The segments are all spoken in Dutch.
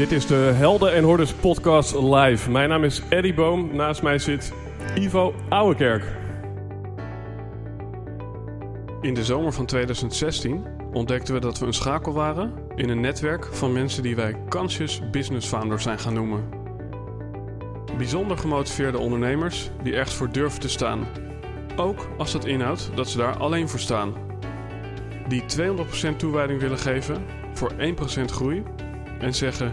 Dit is de Helden en Hordes podcast live. Mijn naam is Eddie Boom. Naast mij zit Ivo Ouwekerk. In de zomer van 2016 ontdekten we dat we een schakel waren in een netwerk van mensen die wij conscious business founders zijn gaan noemen. Bijzonder gemotiveerde ondernemers die ergens voor durven te staan. Ook als dat inhoudt dat ze daar alleen voor staan. Die 200% toewijding willen geven voor 1% groei en zeggen: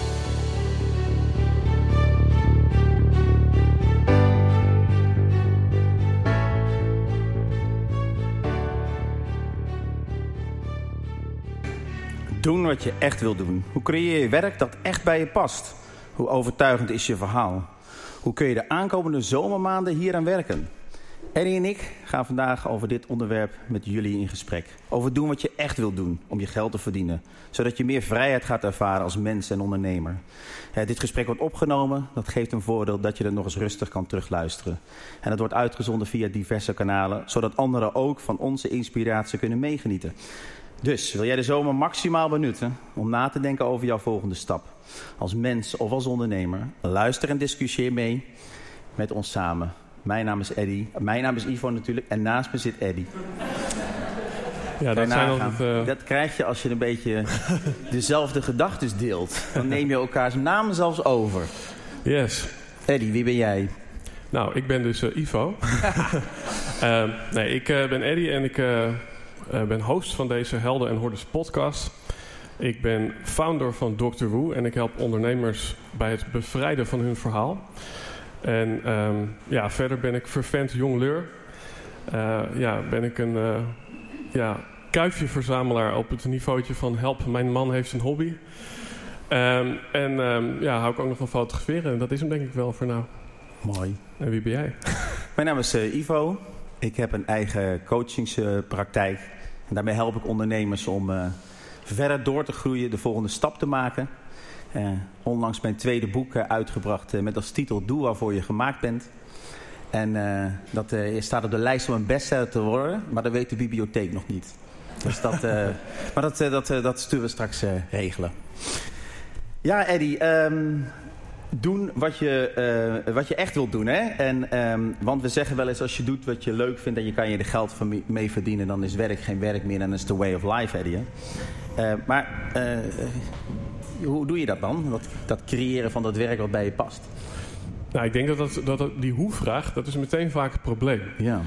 Doen wat je echt wil doen. Hoe creëer je werk dat echt bij je past? Hoe overtuigend is je verhaal? Hoe kun je de aankomende zomermaanden hier aan werken? Eddie en ik gaan vandaag over dit onderwerp met jullie in gesprek. Over doen wat je echt wil doen om je geld te verdienen. Zodat je meer vrijheid gaat ervaren als mens en ondernemer. dit gesprek wordt opgenomen. Dat geeft een voordeel dat je er nog eens rustig kan terugluisteren. En het wordt uitgezonden via diverse kanalen. Zodat anderen ook van onze inspiratie kunnen meegenieten. Dus wil jij de zomer maximaal benutten om na te denken over jouw volgende stap? Als mens of als ondernemer, luister en discussieer mee met ons samen. Mijn naam is Eddy, mijn naam is Ivo natuurlijk en naast me zit Eddy. Ja, dat, zijn altijd, uh... dat krijg je als je een beetje dezelfde gedachten deelt. Dan neem je elkaars namen zelfs over. Yes. Eddy, wie ben jij? Nou, ik ben dus uh, Ivo. uh, nee, ik ben Eddy en ik ik ben host van deze Helden en Hordes podcast. Ik ben founder van Dr. Woo en ik help ondernemers bij het bevrijden van hun verhaal. En ehm, ja, verder ben ik vervent jongleur. Uh, ja, ben ik een uh, ja, kuifjeverzamelaar op het niveautje van help, mijn man heeft een hobby. Um, en um, ja, hou ik ook nog van fotograferen. En dat is hem denk ik wel voor nou. Mooi. En wie ben jij? Mijn naam is uh, Ivo. Ik heb een eigen coachingspraktijk. En daarmee help ik ondernemers om uh, verder door te groeien, de volgende stap te maken. Uh, onlangs mijn tweede boek uh, uitgebracht met als titel Doe waarvoor je gemaakt bent. En dat staat op de lijst om een bestseller te worden, maar dat weet de bibliotheek nog niet. Dus dat, maar dat, dat, dat sturen we straks regelen. Ja, Eddie. Um, doen wat je, uh, wat je echt wilt doen. Hè? En, um, want we zeggen wel eens, als je doet wat je leuk vindt en je kan je er geld van mee verdienen, dan is werk geen werk meer en dan is the way of life, Eddie. Uh, maar uh, hoe doe je dat dan? Dat, dat creëren van dat werk wat bij je past? Nou, ik denk dat, dat, dat, dat die hoe-vraag, dat is meteen vaak het probleem. Ja.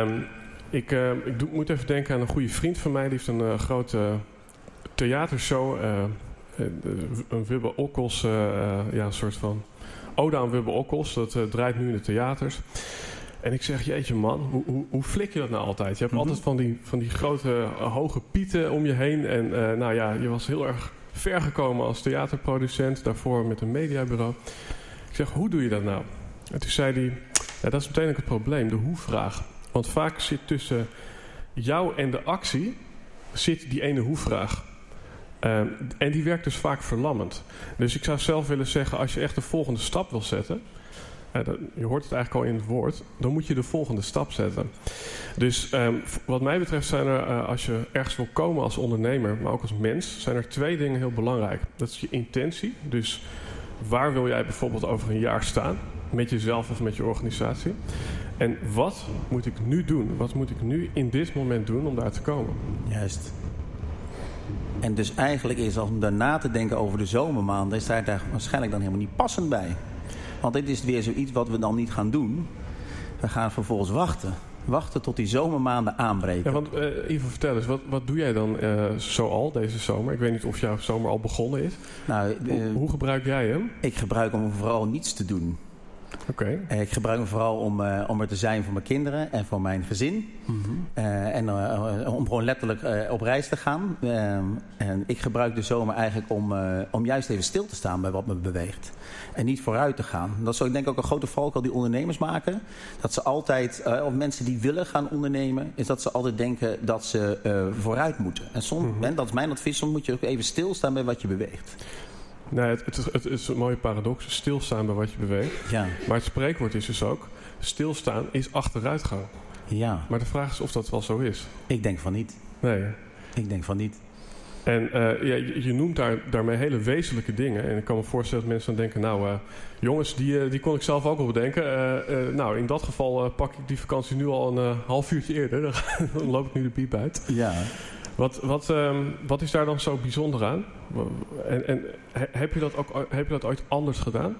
Um, ik ik moet even denken aan een goede vriend van mij. Die heeft een grote theatershow eh, een Wubbe Okkels, eh, eh, ja, een soort van ode aan Wubbe Okkels. Dat draait nu in de theaters. En ik zeg, jeetje man, hoe, hoe, hoe flik je dat nou altijd? Je hebt altijd van die, van die grote hoge pieten om je heen. En nou ja, je was heel erg ver gekomen als theaterproducent. Daarvoor met een mediabureau. Ik zeg, hoe doe je dat nou? En toen zei hij, ja, dat is meteen ook het probleem, de hoe-vraag. Want vaak zit tussen jou en de actie zit die ene hoe-vraag. Um, en die werkt dus vaak verlammend. Dus ik zou zelf willen zeggen, als je echt de volgende stap wil zetten... Dat, je hoort het eigenlijk al in het woord... dan moet je de volgende stap zetten. Dus um, wat mij betreft zijn er, uh, als je ergens wil komen als ondernemer... maar ook als mens, zijn er twee dingen heel belangrijk. Dat is je intentie. Dus waar wil jij bijvoorbeeld over een jaar staan? Met jezelf of met je organisatie. En wat moet ik nu doen? Wat moet ik nu in dit moment doen om daar te komen? Juist. En dus eigenlijk is om daarna te denken over de zomermaanden, is daar, daar waarschijnlijk dan helemaal niet passend bij. Want dit is weer zoiets wat we dan niet gaan doen. We gaan vervolgens wachten. Wachten tot die zomermaanden aanbreken. Ja, want uh, even vertel eens, wat, wat doe jij dan uh, zo al deze zomer? Ik weet niet of jouw zomer al begonnen is. Nou, uh, hoe, hoe, gebruik jij hem? Ik gebruik hem om vooral niets te doen. Oké. Eh, ik gebruik hem vooral om, eh, om er te zijn voor mijn kinderen en voor mijn gezin. Eh, en om gewoon letterlijk op reis te gaan. En ik gebruik de zomer eigenlijk om, om juist even stil te staan bij wat me beweegt. En niet vooruit te gaan. Dat is ook, ik denk ook een grote valkuil die ondernemers maken. Dat ze altijd, of mensen die willen gaan ondernemen, is dat ze altijd denken dat ze vooruit moeten. En soms, en dat is mijn advies, soms moet je ook even stilstaan bij wat je beweegt. Nee, het, het, is- het is een mooie paradox. Stilstaan bij wat je beweegt. Ja, Maar het spreekwoord is dus ook... Stilstaan is achteruitgang. ja. Maar de vraag is of dat wel zo is. ik denk van niet. Nee. Ik denk van niet. En eh, ja, je, je noemt daar, daarmee hele wezenlijke dingen. En ik kan me voorstellen dat mensen dan denken... nou, eh, jongens, die, eh, die kon ik zelf ook wel bedenken. Nou, in dat geval pak ik die vakantie nu al een half uurtje eerder. Dan, dan loop ik nu de piep uit. Ja. Wat, wat, ehm, wat is daar dan zo bijzonder aan? En, en he- heb, je dat ook, heb je dat ooit anders gedaan?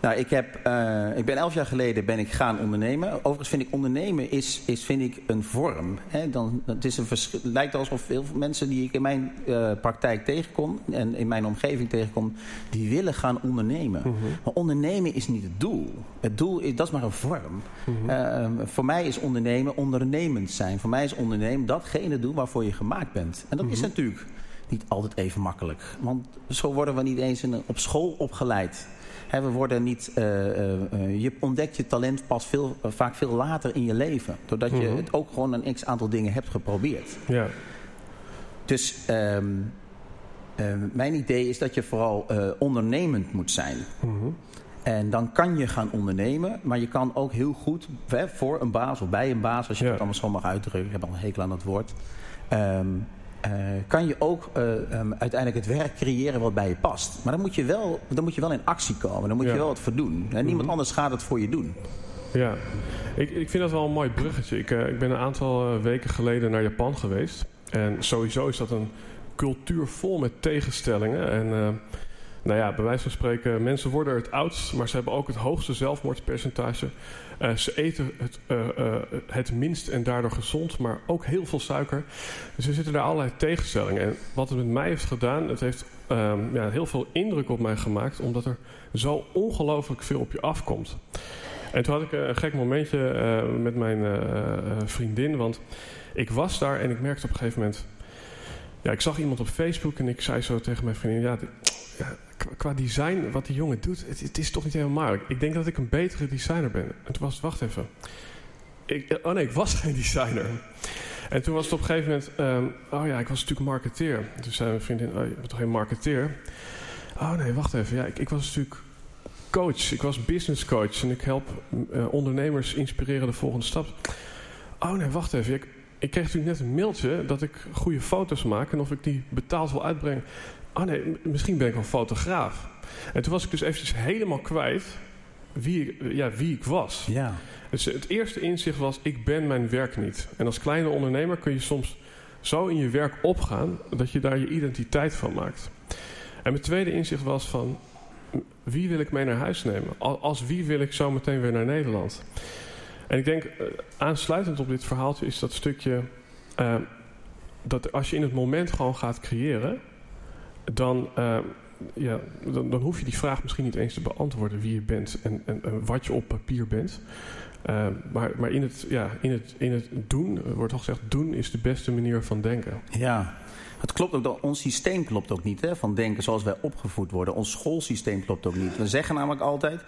Nou, ik, heb, eh, ik ben elf jaar geleden ben ik gaan ondernemen. Overigens vind ik ondernemen is, is vind ik een vorm. Hè? Dan, het is een verschil, het lijkt alsof veel mensen die ik in mijn eh, praktijk tegenkom... en in mijn omgeving tegenkom, die willen gaan ondernemen. Maar ondernemen is niet het doel. Het doel is, dat is maar een vorm. Eh, voor mij is ondernemen ondernemend zijn. Voor mij is ondernemen datgene doen waarvoor je gemaakt bent. En dat is natuurlijk niet altijd even makkelijk. Want zo worden we niet eens in, op school opgeleid. We worden niet, eh, eh, eh, je ontdekt je talent pas veel, vaak veel later in je leven. Doordat je Mhm. het ook gewoon een x aantal dingen hebt geprobeerd. Ja. Dus ehm, ehm, mijn idee is dat je vooral ondernemend moet zijn. Mhm. En dan kan je gaan ondernemen, maar je kan ook heel goed hè, voor een baas of bij een baas, als je Ja. het allemaal zo mag uitdrukken, ik heb al een hekel aan dat woord, ehm, eh, kan je ook eh, ehm, uiteindelijk het werk creëren wat bij je past. Maar dan moet je wel, dan moet je wel in actie komen, dan moet Ja. je wel wat voor doen. En niemand Mhm. anders gaat het voor je doen. Ja, ik, ik vind dat wel een mooi bruggetje. Ik, eh, ik ben een aantal eh, weken geleden naar Japan geweest. En sowieso is dat een cultuur vol met tegenstellingen. En eh, nou ja, bij wijze van spreken, mensen worden het oudst, maar ze hebben ook het hoogste zelfmoordpercentage. Eh, ze eten het, eh, eh, het minst en daardoor gezond, maar ook heel veel suiker. Dus er zitten daar allerlei tegenstellingen. En wat het met mij heeft gedaan, het heeft ehm, ja, heel veel indruk op mij gemaakt, omdat er zo ongelooflijk veel op je afkomt. En toen had ik een gek momentje met mijn vriendin. Want ik was daar en ik merkte op een gegeven moment... Ja, ik zag iemand op Facebook en ik zei zo tegen mijn vriendin... Ja, qua- design, wat die jongen doet, het, het is toch niet helemaal makkelijk. Ik denk dat ik een betere designer ben. En toen was het, wacht even. Ik, eh, oh nee, ik was geen designer. En toen was het op een gegeven moment... ehm, oh ja, ik was natuurlijk marketeer. Toen zei mijn vriendin, oh, je bent toch geen marketeer? Oh nee, wacht even. Ja, ik, ik was natuurlijk coach. Ik was business coach en ik help eh, ondernemers inspireren de volgende stap. Oh nee, wacht even. Ik, ik kreeg natuurlijk net een mailtje dat ik goede foto's maak en of ik die betaald wil uitbrengen. Oh nee, misschien ben ik wel fotograaf. En toen was ik dus eventjes helemaal kwijt wie ik, ja, wie ik was. Ja. Dus het eerste inzicht was, ik ben mijn werk niet. En als kleine ondernemer kun je soms zo in je werk opgaan dat je daar je identiteit van maakt. En mijn tweede inzicht was van, wie wil ik mee naar huis nemen? Al- Als wie wil ik zo meteen weer naar Nederland? En ik denk, eh, aansluitend op dit verhaaltje is dat stukje... eh, dat als je in het moment gewoon gaat creëren... dan, eh, ja, dan, dan hoef je die vraag misschien niet eens te beantwoorden... wie je bent en, en, wat je op papier bent... Eh, maar maar in, het, ja, in, het, in het doen, wordt al gezegd, doen is de beste manier van denken. Ja. Het klopt ook, ons systeem klopt ook niet, hè, van denken zoals wij opgevoed worden. Ons schoolsysteem klopt ook niet. We zeggen namelijk altijd,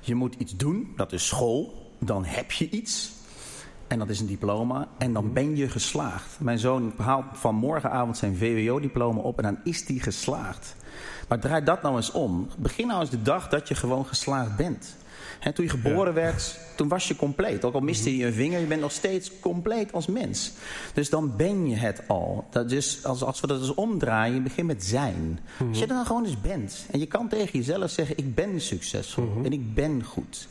je moet iets doen, dat is school, dan heb je iets. En dat is een diploma en dan ben je geslaagd. Mijn zoon haalt van morgenavond zijn VWO-diploma op en dan is die geslaagd. Maar draai dat nou eens om. Begin nou eens de dag dat je gewoon geslaagd bent. Hè, toen je geboren werd, toen was je compleet. Ook al miste je een vinger, je bent nog steeds compleet als mens. Dus dan ben je het al. Dat is, als, als we dat eens omdraaien, je begint met zijn. Als je er dan gewoon eens bent. En je kan tegen jezelf zeggen, ik ben succesvol. En ik ben goed.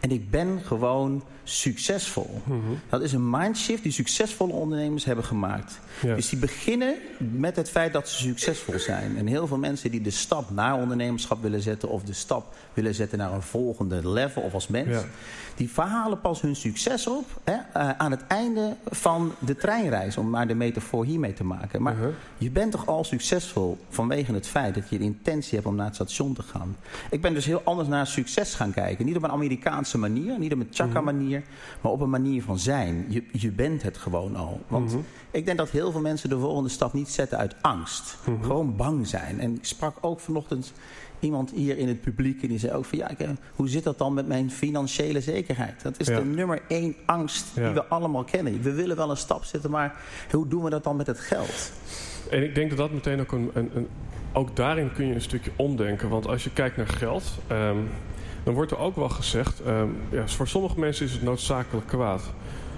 En ik ben gewoon succesvol. Dat is een mindshift die succesvolle ondernemers hebben gemaakt. Ja. Dus die beginnen met het feit dat ze succesvol zijn. En heel veel mensen die de stap naar ondernemerschap willen zetten... of de stap willen zetten naar een volgende level of als mens. Die verhalen pas hun succes op hè, uh, aan het einde van de treinreis. Om maar de metafoor hiermee te maken. Maar Uh-huh. je bent toch al succesvol vanwege het feit dat je de intentie hebt om naar het station te gaan. Ik ben dus heel anders naar succes gaan kijken. Niet op een Amerikaanse manier, niet op een chaka manier. Maar op een manier van zijn. Je, je bent het gewoon al. Want Mhm. ik denk dat heel veel mensen de volgende stap niet zetten uit angst. Mhm. Gewoon bang zijn. En ik sprak ook vanochtend iemand hier in het publiek en die zei ook van ja, ik, eh, hoe zit dat dan met mijn financiële zekerheid? Dat is Ja. de nummer één angst Ja. die we allemaal kennen. We willen wel een stap zetten, maar hoe doen we dat dan met het geld? En ik denk dat dat meteen ook een, een, een- Ook daarin kun je een stukje omdenken. Want als je kijkt naar geld... ehm, dan wordt er ook wel gezegd... ehm, ja, voor sommige mensen is het noodzakelijk kwaad.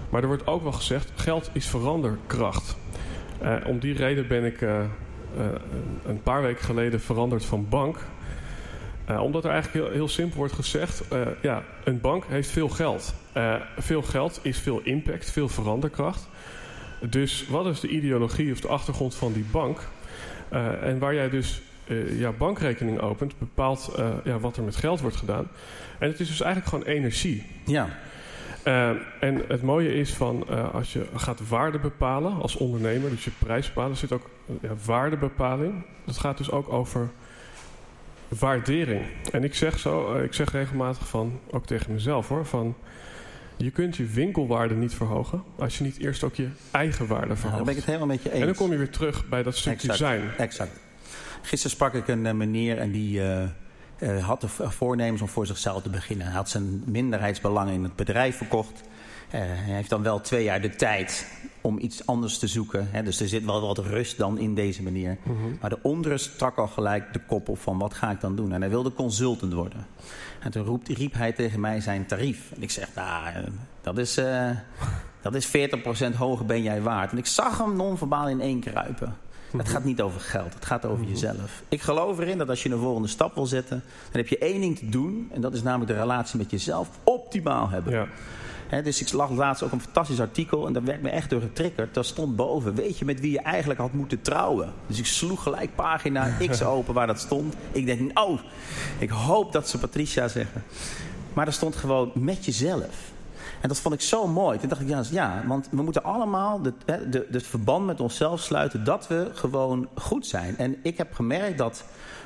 Maar er wordt ook wel gezegd... geld is veranderkracht. Eh, om die reden ben ik... eh, eh, een- paar weken geleden veranderd van bank... Omdat er eigenlijk heel, heel simpel wordt gezegd: ja, een bank heeft veel geld. Veel geld is veel impact, veel veranderkracht. Dus wat is de ideologie of de achtergrond van die bank? En waar jij dus eh jouw bankrekening opent, bepaalt eh, ja, wat er met geld wordt gedaan. En het is dus eigenlijk gewoon energie. Ja, Eh, en het mooie is van als je gaat waarde bepalen als ondernemer, dus je prijs bepalen, zit ook ja, waardebepaling. Dat gaat dus ook over waardering. En ik zeg zo, ik zeg regelmatig van, ook tegen mezelf hoor, van je kunt je winkelwaarde niet verhogen als je niet eerst ook je eigen waarde nou, verhoogt. daar ben ik het helemaal met je eens. en dan kom je weer terug bij dat stukje Exact. zijn. Exact. Gisteren sprak ik een eh, meneer en die eh, eh, had de voornemens om voor zichzelf te beginnen. Hij had zijn minderheidsbelangen in het bedrijf verkocht. Hij heeft dan wel twee jaar de tijd om iets anders te zoeken. Hè. Dus er zit wel wat rust dan in deze meneer. Mhm. Maar de onrust trak al gelijk de kop op van wat ga ik dan doen. En hij wilde consultant worden. En toen roept, riep hij tegen mij zijn tarief. En ik zeg, nou, dat is, dat is 40% hoger ben jij waard. En ik zag hem non-verbaal in één kruipen. Het gaat niet over geld, het gaat over jezelf. Ik geloof erin dat als je een volgende stap wil zetten... dan heb je één ding te doen. En dat is namelijk de relatie met jezelf optimaal hebben. Ja. Dus ik lag laatst ook een fantastisch artikel en daar werd me echt door getriggerd. Daar stond boven, weet je met wie je eigenlijk had moeten trouwen? Dus ik sloeg gelijk pagina X open waar dat stond. Ik denk, oh, ik hoop dat ze Patricia zeggen. Maar er stond gewoon met jezelf. En dat vond ik zo mooi. Toen dacht ik, ja, ja want we moeten allemaal de, hè, de, het verband met onszelf sluiten dat we gewoon goed zijn. En ik heb gemerkt dat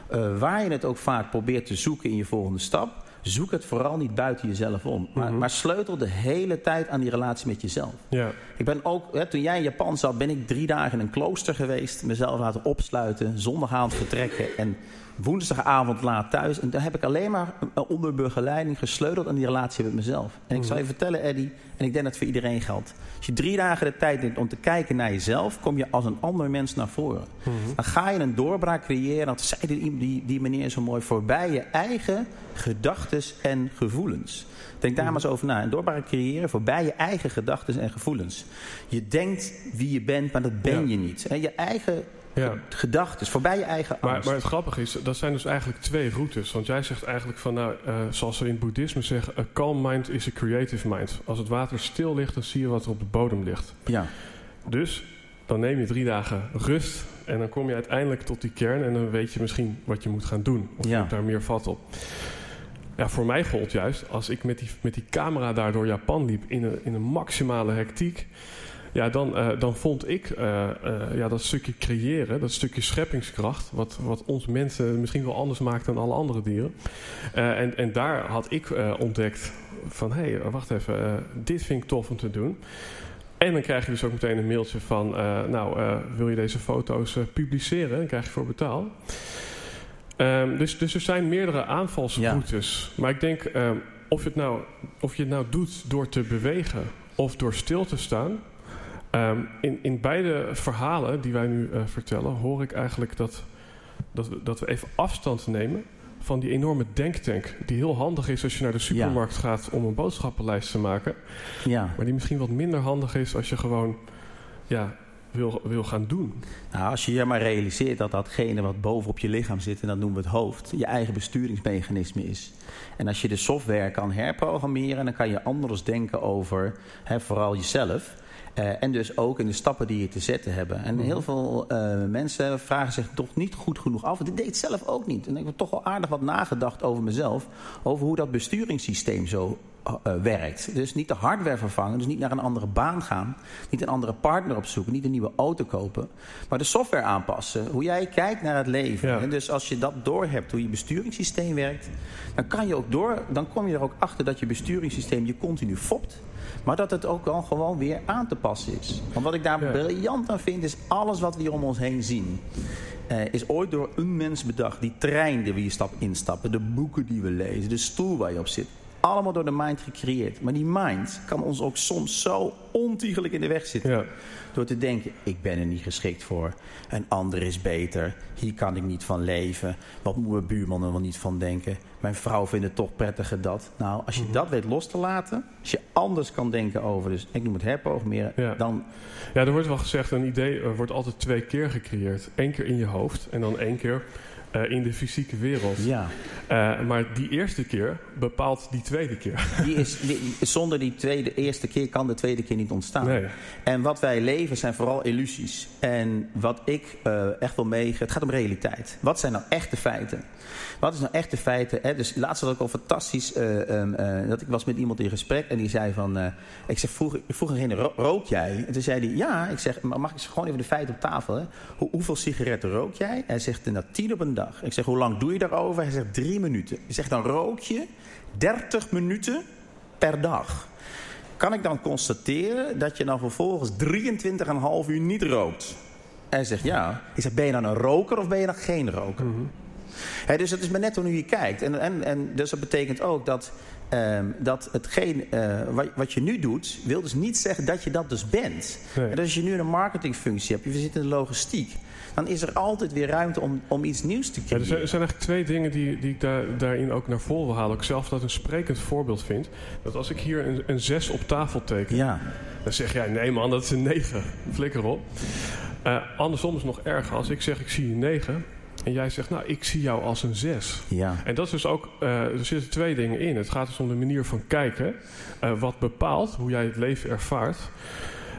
eh, waar je het ook vaak probeert te zoeken in je volgende stap, zoek het vooral niet buiten jezelf om. Maar, Mhm. maar sleutel de hele tijd aan die relatie met jezelf. Ja. Ik ben ook, hè, toen jij in Japan zat, ben ik drie dagen in een klooster geweest. Mezelf laten opsluiten, zondagavond vertrekken en woensdagavond laat thuis. En daar heb ik alleen maar eh, onder begeleiding gesleuteld aan die relatie met mezelf. En ik zal je vertellen, Eddie, en ik denk dat het voor iedereen geldt. Als je drie dagen de tijd neemt om te kijken naar jezelf, kom je als een ander mens naar voren. Dan ga je een doorbraak creëren, dat zei die, die, die meneer zo mooi, voorbij je eigen gedachten en gevoelens. Denk daar maar eens over na. Een doorbraak creëren voorbij je eigen gedachten en gevoelens. Je denkt wie je bent, maar dat ben Ja. je niet. En je eigen ja. gedachten, voorbij je eigen angst. maar het grappige is, dat zijn dus eigenlijk twee routes. Want jij zegt eigenlijk van, nou, eh, zoals ze in het boeddhisme zeggen... a calm mind is a creative mind. Als het water stil ligt, dan zie je wat er op de bodem ligt. ja. Dus dan neem je drie dagen rust... en dan kom je uiteindelijk tot die kern... en dan weet je misschien wat je moet gaan doen. Of je Ja. hebt daar meer vat op. Ja, voor mij gold juist, als ik met die, met die camera daar door Japan liep... in een, in een maximale hectiek... Ja, dan, eh, dan vond ik eh, eh, ja, dat stukje creëren, dat stukje scheppingskracht, wat, wat ons mensen misschien wel anders maakt dan alle andere dieren. En, en daar had ik ontdekt van, hé, hey, wacht even, dit vind ik tof om te doen. En dan krijg je dus ook meteen een mailtje van, nou, wil je deze foto's publiceren? Dan krijg je voor betaal. Ehm, dus, dus er zijn meerdere aanvalsroutes. Maar ik denk, ehm, of, je het nou, of je het nou doet door te bewegen of door stil te staan. Ehm, in, in beide verhalen die wij nu eh, vertellen, hoor ik eigenlijk dat, dat, we, dat we even afstand nemen van die enorme denktank. Die heel handig is als je naar de supermarkt gaat om een boodschappenlijst te maken. ja. Maar die misschien wat minder handig is als je gewoon ja, wil, wil gaan doen. Nou, als je je maar realiseert dat datgene wat boven op je lichaam zit, en dat noemen we het hoofd, je eigen besturingsmechanisme is. En als je de software kan herprogrammeren, dan kan je anders denken over hè, vooral jezelf. Eh, en dus ook in de stappen die je te zetten hebben. En heel veel eh, mensen vragen zich toch niet goed genoeg af. Ik deed zelf ook niet. En ik heb toch wel aardig wat nagedacht over mezelf. Over hoe dat besturingssysteem zo uh, werkt. Dus niet de hardware vervangen, dus niet naar een andere baan gaan, niet een andere partner opzoeken, niet een nieuwe auto kopen, maar de software aanpassen. Hoe jij kijkt naar het leven. En dus als je dat doorhebt, hoe je besturingssysteem werkt, dan kan je ook door, dan kom je er ook achter dat je besturingssysteem je continu fopt. Maar dat het ook wel gewoon weer aan te passen is. Want wat ik daar briljant aan vind, is alles wat we hier om ons heen zien. Uh, is ooit door een mens bedacht. Die trein die we hier stap instappen, de boeken die we lezen, de stoel waar je op zit allemaal door de mind gecreëerd. Maar die mind kan ons ook soms zo ontiegelijk in de weg zitten. Ja. Door te denken, ik ben er niet geschikt voor. Een ander is beter. Hier kan ik niet van leven. Wat moet mijn buurman er wel niet van denken? Mijn vrouw vindt het toch prettiger dat. Nou, als je mhm. dat weet los te laten. Als je anders kan denken over, dus ik noem het. Ja. Dan... ja, er wordt wel gezegd, een idee uh, wordt altijd twee keer gecreëerd. Eén keer in je hoofd en dan één keer uh, in de fysieke wereld. Ja. Uh, maar die eerste keer bepaalt die tweede keer. Die is, die, zonder die tweede, eerste keer kan de tweede keer niet ontstaan. Nee. En wat wij leven zijn vooral illusies. En wat ik uh, echt wil meegeven, het gaat om realiteit. Wat zijn nou echte feiten? Wat is nou echte feiten? Hè? Dus laatst had ik al fantastisch, um, dat ik was met iemand in gesprek en die zei van, ik zeg vroeger, vroeger rook jij? En toen zei hij, ja, ik zeg, mag ik gewoon even de feiten op tafel? Hè? hoeveel sigaretten rook jij? Hij zegt, nou tien op een dag. Ik zeg, hoe lang doe je daarover? Hij zegt, drie minuten. Je zegt, dan rook je 30 minuten per dag. Kan ik dan constateren dat je dan vervolgens 23,5 uur niet rookt? Hij zegt, ja. Ik zeg, ben je dan een roker of ben je dan geen roker? Mm dus het is maar net hoe je kijkt. En, en, en dus dat betekent ook dat, um, dat hetgeen uh, wat, wat, je nu doet... wil dus niet zeggen dat je dat dus bent. Nee. En dus als je nu een marketingfunctie hebt... je zit in de logistiek dan is er altijd weer ruimte om, om iets nieuws te creëren. Ja, er, zijn, eigenlijk twee dingen die, die ik daar, daarin ook naar voren wil halen. Ik zelf dat een sprekend voorbeeld vind. Dat als ik hier een, een 6 op tafel teken, ja. dan zeg jij nee man, dat is een 9. Flikker op. Uh, andersom is nog erger. Als ik zeg ik zie een 9, en jij zegt, nou, ik zie jou als een 6. Ja. En dat is dus ook, uh, er zitten twee dingen in. Het gaat dus om de manier van kijken. Uh, wat bepaalt hoe jij het leven ervaart.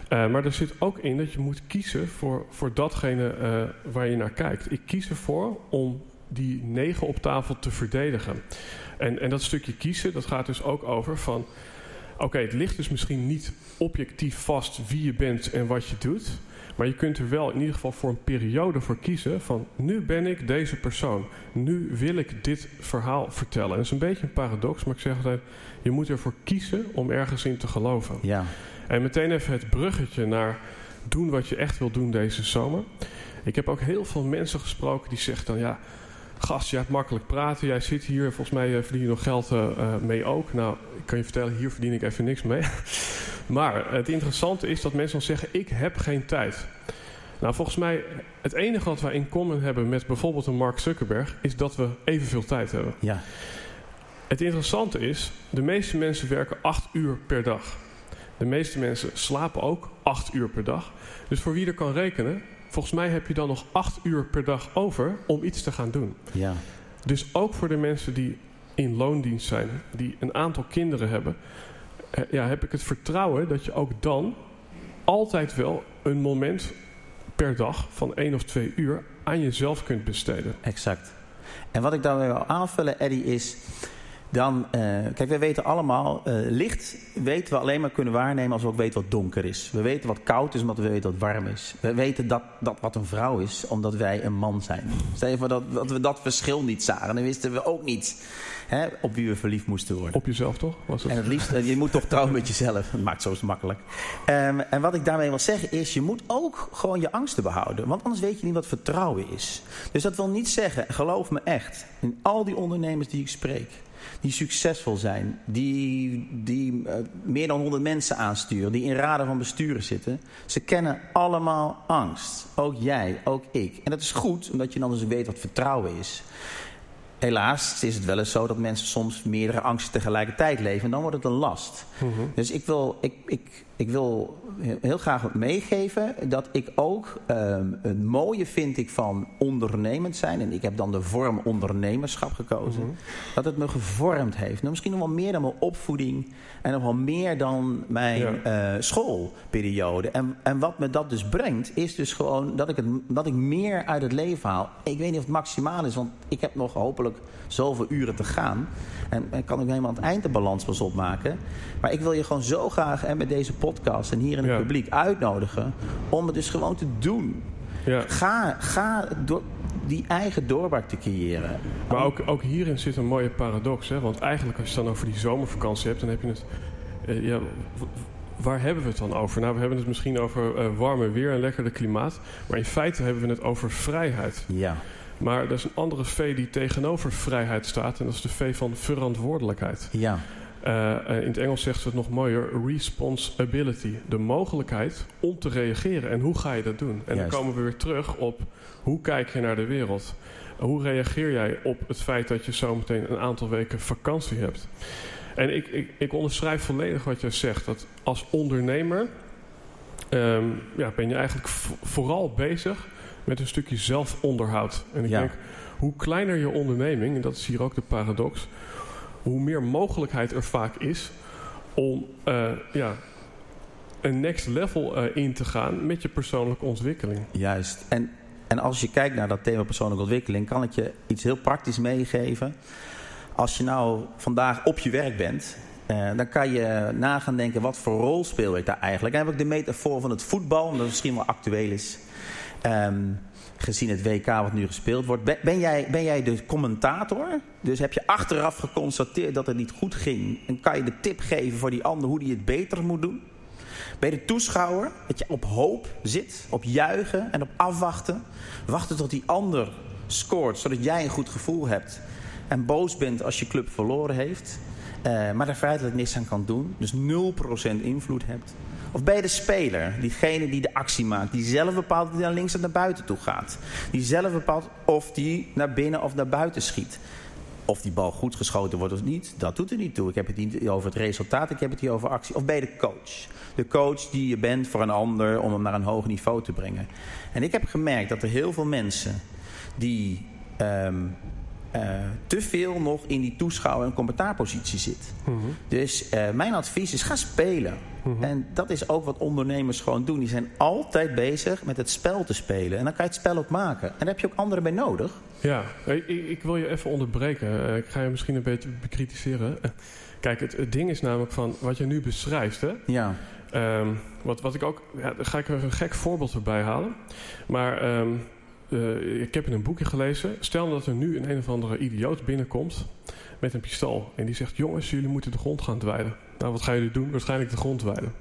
Uh, maar er zit ook in dat je moet kiezen voor, voor datgene uh, waar je naar kijkt. Ik kies ervoor om die negen op tafel te verdedigen. En, en dat stukje kiezen, dat gaat dus ook over van... Oké, het ligt dus misschien niet objectief vast wie je bent en wat je doet... Maar je kunt er wel in ieder geval voor een periode voor kiezen van nu ben ik deze persoon. Nu wil ik dit verhaal vertellen. En dat is een beetje een paradox, maar ik zeg altijd, je moet ervoor kiezen om ergens in te geloven. Ja. En meteen even het bruggetje naar doen wat je echt wil doen deze zomer. Ik heb ook heel veel mensen gesproken die zeggen dan ja, gast, je hebt makkelijk praten. Jij zit hier, volgens mij eh, verdien je nog geld uh, mee ook. Nou, ik kan je vertellen, hier verdien ik even niks mee. maar het interessante is dat mensen dan zeggen, ik heb geen tijd. Nou, volgens mij, het enige wat wij in common hebben met bijvoorbeeld een Mark Zuckerberg... is dat we evenveel tijd hebben. Ja. Het interessante is, de meeste mensen werken acht uur per dag. De meeste mensen slapen ook acht uur per dag. Dus voor wie er kan rekenen, volgens mij heb je dan nog acht uur per dag over om iets te gaan doen. Ja. Dus ook voor de mensen die in loondienst zijn, die een aantal kinderen hebben, ja, heb ik het vertrouwen dat je ook dan altijd wel een moment per dag van één of twee uur aan jezelf kunt besteden. Exact. En wat ik daarmee wil aanvullen, Eddie, is dan, uh, kijk, we weten allemaal, uh, licht weten we alleen maar kunnen waarnemen als we ook weten wat donker is. We weten wat koud is omdat we weten wat warm is. We weten dat, dat wat een vrouw is omdat wij een man zijn. Stel je voor dat, dat we dat verschil niet zagen, dan wisten we ook niet hè, op wie we verliefd moesten worden. Op jezelf toch? Was het? En het liefst, je moet toch trouwen met jezelf. Dat maakt zo makkelijk. Um, en wat ik daarmee wil zeggen is, je moet ook gewoon je angsten behouden. Want anders weet je niet wat vertrouwen is. Dus dat wil niet zeggen, geloof me echt, in al die ondernemers die ik spreek die succesvol zijn, die, die uh, meer dan 100 mensen aansturen, die in raden van besturen zitten. Ze kennen allemaal angst. Ook jij, ook ik. En dat is goed, omdat je dan dus weet wat vertrouwen is. helaas is het wel eens zo dat mensen soms meerdere angsten tegelijkertijd leven. En dan wordt het een last. Mhm. Dus ik wil, ik, ik, ik wil heel graag meegeven dat ik ook ehm, het mooie vind ik van ondernemend zijn. En ik heb dan de vorm ondernemerschap gekozen. Mhm. Dat het me gevormd heeft. Nou, misschien nog wel meer dan mijn opvoeding. En nog wel meer dan mijn eh, schoolperiode. En, en wat me dat dus brengt, is dus gewoon dat ik, het, dat ik meer uit het leven haal. Ik weet niet of het maximaal is, want ik heb nog hopelijk zoveel uren te gaan. En, en kan ik helemaal aan het eind de balans pas opmaken. Maar ik wil je gewoon zo graag en met deze podcast en hier in het Ja. publiek uitnodigen om het dus gewoon te doen. Ja. Ga, ga door die eigen doorbraak te creëren. Maar ook, ook hierin zit een mooie paradox. Hè? Want eigenlijk als je het dan over die zomervakantie hebt, dan heb je het... eh, ja, waar hebben we het dan over? Nou, we hebben het misschien over eh, warme weer en lekkerder klimaat. Maar in feite hebben we het over vrijheid. Ja, Maar er is een andere V die tegenover vrijheid staat. En dat is de V van verantwoordelijkheid. ja, Eh, eh, in het Engels zegt ze het nog mooier. Responsibility. De mogelijkheid om te reageren. En hoe ga je dat doen? En Juist. dan komen we weer terug op hoe kijk je naar de wereld? Hoe reageer jij op het feit dat je zometeen een aantal weken vakantie hebt? En ik, ik, ik onderschrijf volledig wat jij zegt. Dat als ondernemer ehm, ja, ben je eigenlijk vo- vooral bezig met een stukje zelfonderhoud. En ik Ja. denk, hoe kleiner je onderneming, en dat is hier ook de paradox, hoe meer mogelijkheid er vaak is om eh, ja, een next level eh, in te gaan met je persoonlijke ontwikkeling. juist. En, en als je kijkt naar dat thema persoonlijke ontwikkeling, kan ik je iets heel praktisch meegeven. Als je nou vandaag op je werk bent, eh, dan kan je na gaan denken: wat voor rol speel ik daar eigenlijk? En dan heb ik de metafoor van het voetbal, omdat het misschien wel actueel is. Ehm, gezien het WK wat nu gespeeld wordt. Ben, jij, ben jij de commentator? Dus heb je achteraf geconstateerd dat het niet goed ging? En kan je de tip geven voor die ander hoe die het beter moet doen? Je de toeschouwer? Dat je op hoop zit, op juichen en op afwachten. Wachten tot die ander scoort, zodat jij een goed gevoel hebt. En boos bent als je club verloren heeft. eh, maar daar feitelijk niks aan kan doen. Dus 0% invloed hebt. Of je de speler, diegene die de actie maakt, die zelf bepaalt die naar links of naar buiten toe gaat. Die zelf bepaalt of die naar binnen of naar buiten schiet. Of die bal goed geschoten wordt of niet, dat doet er niet toe. Ik heb het niet over het resultaat, ik heb het hier over actie. Of je de coach? De coach die je bent voor een ander om hem naar een hoger niveau te brengen. En ik heb gemerkt dat er heel veel mensen die ehm, eh, te veel nog in die toeschouwer- en commentaarpositie zit. Dus eh, mijn advies is ga spelen. En dat is ook wat ondernemers gewoon doen. Die zijn altijd bezig met het spel te spelen. En dan kan je het spel ook maken. En daar heb je ook anderen bij nodig. Ja, ik, ik wil je even onderbreken. Eh, Ik ga je misschien een beetje bekritiseren. Kijk, het, het ding is namelijk van wat je nu beschrijft, hè? Ja, Ehm, wat, wat ik ook, ja, daar ga ik er een gek voorbeeld erbij halen. Maar ehm, eh, ik heb in een boekje gelezen. Stel dat er nu een een of andere idioot binnenkomt met een pistool. En die zegt: Jongens, jullie moeten de grond gaan dweilen. Nou, wat gaan jullie doen? Waarschijnlijk de grond dweilen.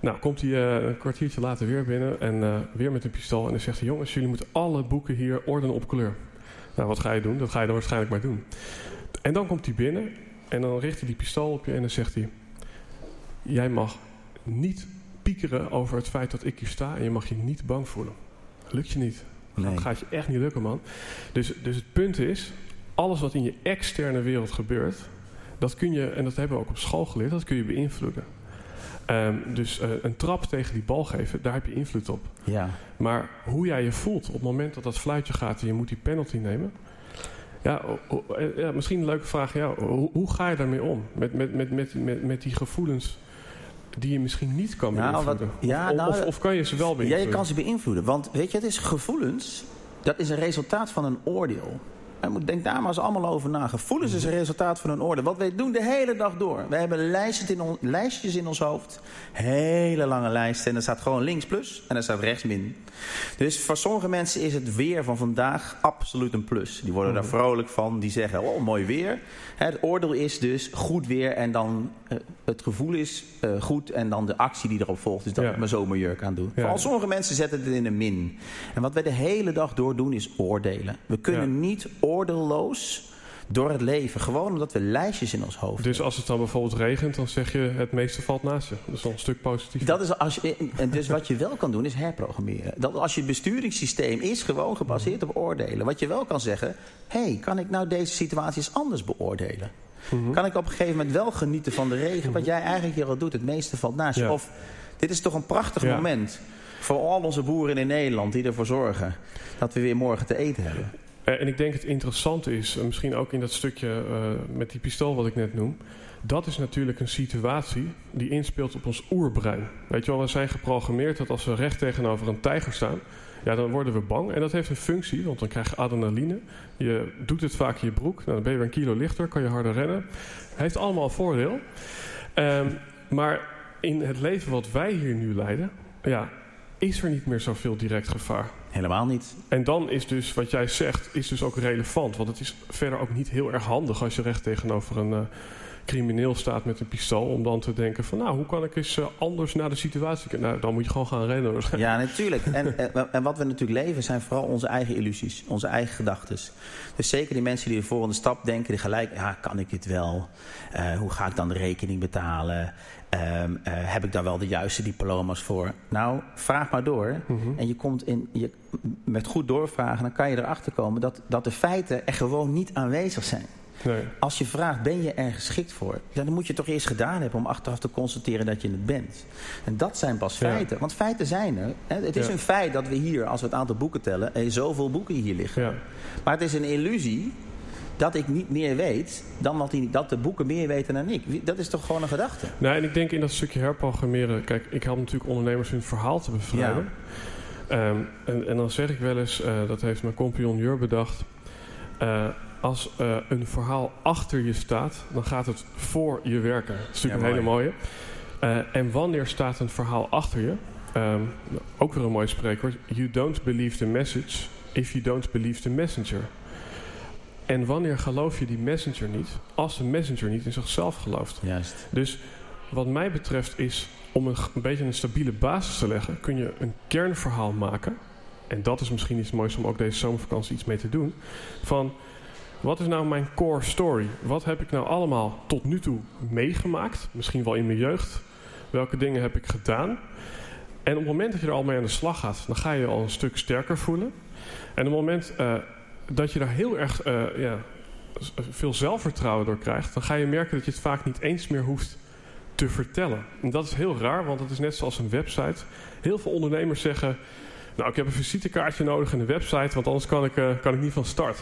Nou, komt hij eh, een kwartiertje later weer binnen en eh, weer met een pistool. En dan zegt hij: Jongens, jullie moeten alle boeken hier ordenen op kleur. Nou, wat ga je doen? Dat ga je dan waarschijnlijk maar doen. En dan komt hij binnen en dan richt hij die pistool op je en dan zegt hij: Jij mag niet piekeren over het feit dat ik hier sta en je mag je niet bang voelen. Lukt je niet. nee. Dat gaat je echt niet lukken, man. Dus, dus het punt is, alles wat in je externe wereld gebeurt, dat kun je, en dat hebben we ook op school geleerd, dat kun je beïnvloeden. Ehm, dus eh, een trap tegen die bal geven, daar heb je invloed op. Ja, Maar hoe jij je voelt op het moment dat dat fluitje gaat en je moet die penalty nemen. Ja, eh, ja misschien een leuke vraag. Ja, hoe, hoe ga je daarmee om? Met, met, met, met, met, met die gevoelens die je misschien niet kan Nou, wat- beïnvloeden. ja, of, nou, of, of kan je ze wel ja, beïnvloeden? je kan ze beïnvloeden. Want weet je, het is gevoelens. Dat is een resultaat van een oordeel. Denk daar maar eens allemaal over na. Gevoelens is een resultaat van een oordeel. Wat wij doen de hele dag door. We hebben lijstjes in, on- lijstjes in ons hoofd. Hele lange lijsten. En er staat gewoon links plus en er staat rechts min. Dus voor sommige mensen is het weer van vandaag absoluut een plus. Die worden daar vrolijk van. Die zeggen, oh mooi weer. Het oordeel is dus goed weer. En dan eh, het gevoel is eh, goed. En dan de actie die erop volgt. Dus dat Ja. ik mijn zomerjurk aan doe. Ja. Vooral sommige mensen zetten het in een min. En wat wij de hele dag door doen is oordelen. We kunnen Ja. niet oordeelloos door het leven. Gewoon omdat we lijstjes in ons hoofd Dus als het dan bijvoorbeeld regent, dan zeg je het meeste valt naast je. Dat is wel een stuk positief. Dat is als je, dus wat je wel kan doen is herprogrammeren. Dat als je besturingssysteem is gewoon gebaseerd op oordelen. Wat je wel kan zeggen, hé, hey, kan ik nou deze situaties anders beoordelen? Mhm. Kan ik op een gegeven moment wel genieten van de regen? Wat jij eigenlijk hier al doet, het meeste valt naast je. Ja. Of dit is toch een prachtig Ja. moment voor al onze boeren in Nederland die ervoor zorgen dat we weer morgen te eten hebben. Eh, En ik denk het interessante is, eh, misschien ook in dat stukje eh, met die pistool wat ik net noem. Dat is natuurlijk een situatie die inspeelt op ons oerbrein. Weet je wel, we zijn geprogrammeerd dat als we recht tegenover een tijger staan, ja, dan worden we bang. En dat heeft een functie, want dan krijg je adrenaline. Je doet het vaak in je broek. Nou, dan ben je weer een kilo lichter, kan je harder rennen. Heeft allemaal voordeel. Ehm, maar in het leven wat wij hier nu leiden, ja, is er niet meer zoveel direct gevaar. Helemaal niet. En dan is dus wat jij zegt, is dus ook relevant. Want het is verder ook niet heel erg handig als je recht tegenover een eh, crimineel staat met een pistool. Om dan te denken van nou, hoe kan ik eens eh, anders naar de situatie kijken? Nou, dan moet je gewoon gaan rennen. Ja, natuurlijk. En, en, en wat we natuurlijk leven zijn vooral onze eigen illusies, onze eigen gedachten. Dus zeker die mensen die de volgende stap denken, die gelijk, ja, kan ik dit wel? Eh, hoe ga ik dan de rekening betalen? Ehm, eh, heb ik daar wel de juiste diploma's voor? Nou, vraag maar door. Mhm. En je komt in, je, met goed doorvragen, dan kan je erachter komen dat, dat de feiten er gewoon niet aanwezig zijn. Nee. Als je vraagt, ben je er geschikt voor? Dan moet je het toch eerst gedaan hebben om achteraf te constateren dat je het bent. En dat zijn pas Ja. feiten. Want feiten zijn er. Het is Ja. een feit dat we hier, als we het aantal boeken tellen, er zoveel boeken hier liggen. Ja. Maar het is een illusie dat ik niet meer weet dan wat die, dat de boeken meer weten dan ik. Dat is toch gewoon een gedachte? Nou, en ik denk in dat stukje herprogrammeren... Kijk, ik help natuurlijk ondernemers hun verhaal te bevrijden. Ehm, en, en dan zeg ik wel eens, eh, dat heeft mijn compagnon Jur bedacht... eh, als eh, een verhaal achter je staat, dan gaat het voor je werken. Dat is natuurlijk Ja, een hele mooi. mooie. En wanneer staat een verhaal achter je? Ehm, ook weer een mooi spreekwoord. You don't believe the message if you don't believe the messenger. En wanneer geloof je die messenger niet? Als de messenger niet in zichzelf gelooft. Juist. Dus wat mij betreft is om een, een beetje een stabiele basis te leggen, kun je een kernverhaal maken. En dat is misschien iets moois om ook deze zomervakantie iets mee te doen. Van wat is nou mijn core story? Wat heb ik nou allemaal tot nu toe meegemaakt? Misschien wel in mijn jeugd. Welke dingen heb ik gedaan? En op het moment dat je er al mee aan de slag gaat, dan ga je je al een stuk sterker voelen. En op het moment eh, dat je daar heel erg eh, ja, s- veel zelfvertrouwen door krijgt, dan ga je merken dat je het vaak niet eens meer hoeft te vertellen. En dat is heel raar, want het is net zoals een website. Heel veel ondernemers zeggen: Nou, ik heb een visitekaartje nodig en een website, want anders kan ik, eh, kan ik niet van start.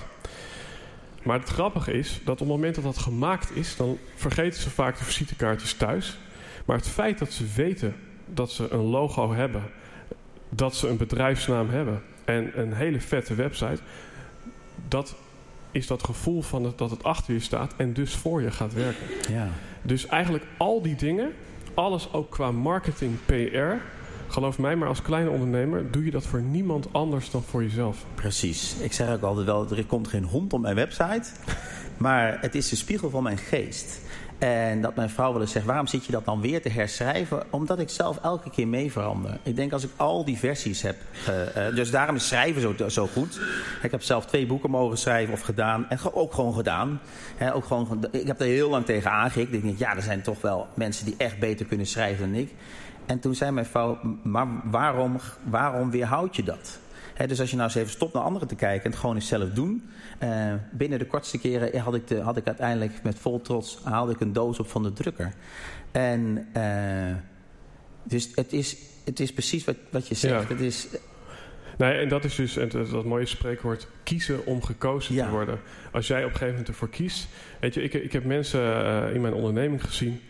Maar het grappige is dat op het moment dat dat gemaakt is, dan vergeten ze vaak de visitekaartjes thuis. Maar het feit dat ze weten dat ze een logo hebben, dat ze een bedrijfsnaam hebben en een hele vette website, dat is dat gevoel van het, dat het achter je staat en dus voor je gaat werken. Ja. Dus eigenlijk al die dingen, alles ook qua marketing, PR, geloof mij maar als kleine ondernemer, doe je dat voor niemand anders dan voor jezelf. Precies. Ik zeg ook altijd wel, er komt geen hond op mijn website. Maar het is de spiegel van mijn geest. En dat mijn vrouw wel eens waarom zit je dat dan weer te herschrijven? Omdat ik zelf elke keer mee verander. Ik denk als ik al die versies heb... eh, eh, dus daarom is schrijven zo, zo goed. Ik heb zelf twee boeken mogen schrijven of gedaan. En ook gewoon gedaan. Ook gewoon, ik heb er heel lang tegen aangehikt. Ik denk, ja, er zijn toch wel mensen die echt beter kunnen schrijven dan ik. En toen zei mijn vrouw, maar waarom, waarom weerhoud je dat? Dus als je nou eens even stopt naar anderen te kijken en het gewoon eens zelf doen. eh, binnen de kortste keren had ik, de, had ik uiteindelijk met vol trots haalde ik een doos op van de drukker. En eh, dus het is, het is precies wat, wat je zegt. Ja. Het is, Nee, en dat is dus en dat, mooie spreekwoord: kiezen om gekozen Ja. te worden. Als jij op een gegeven moment ervoor kiest. Weet je, ik, ik heb mensen eh, in mijn onderneming gezien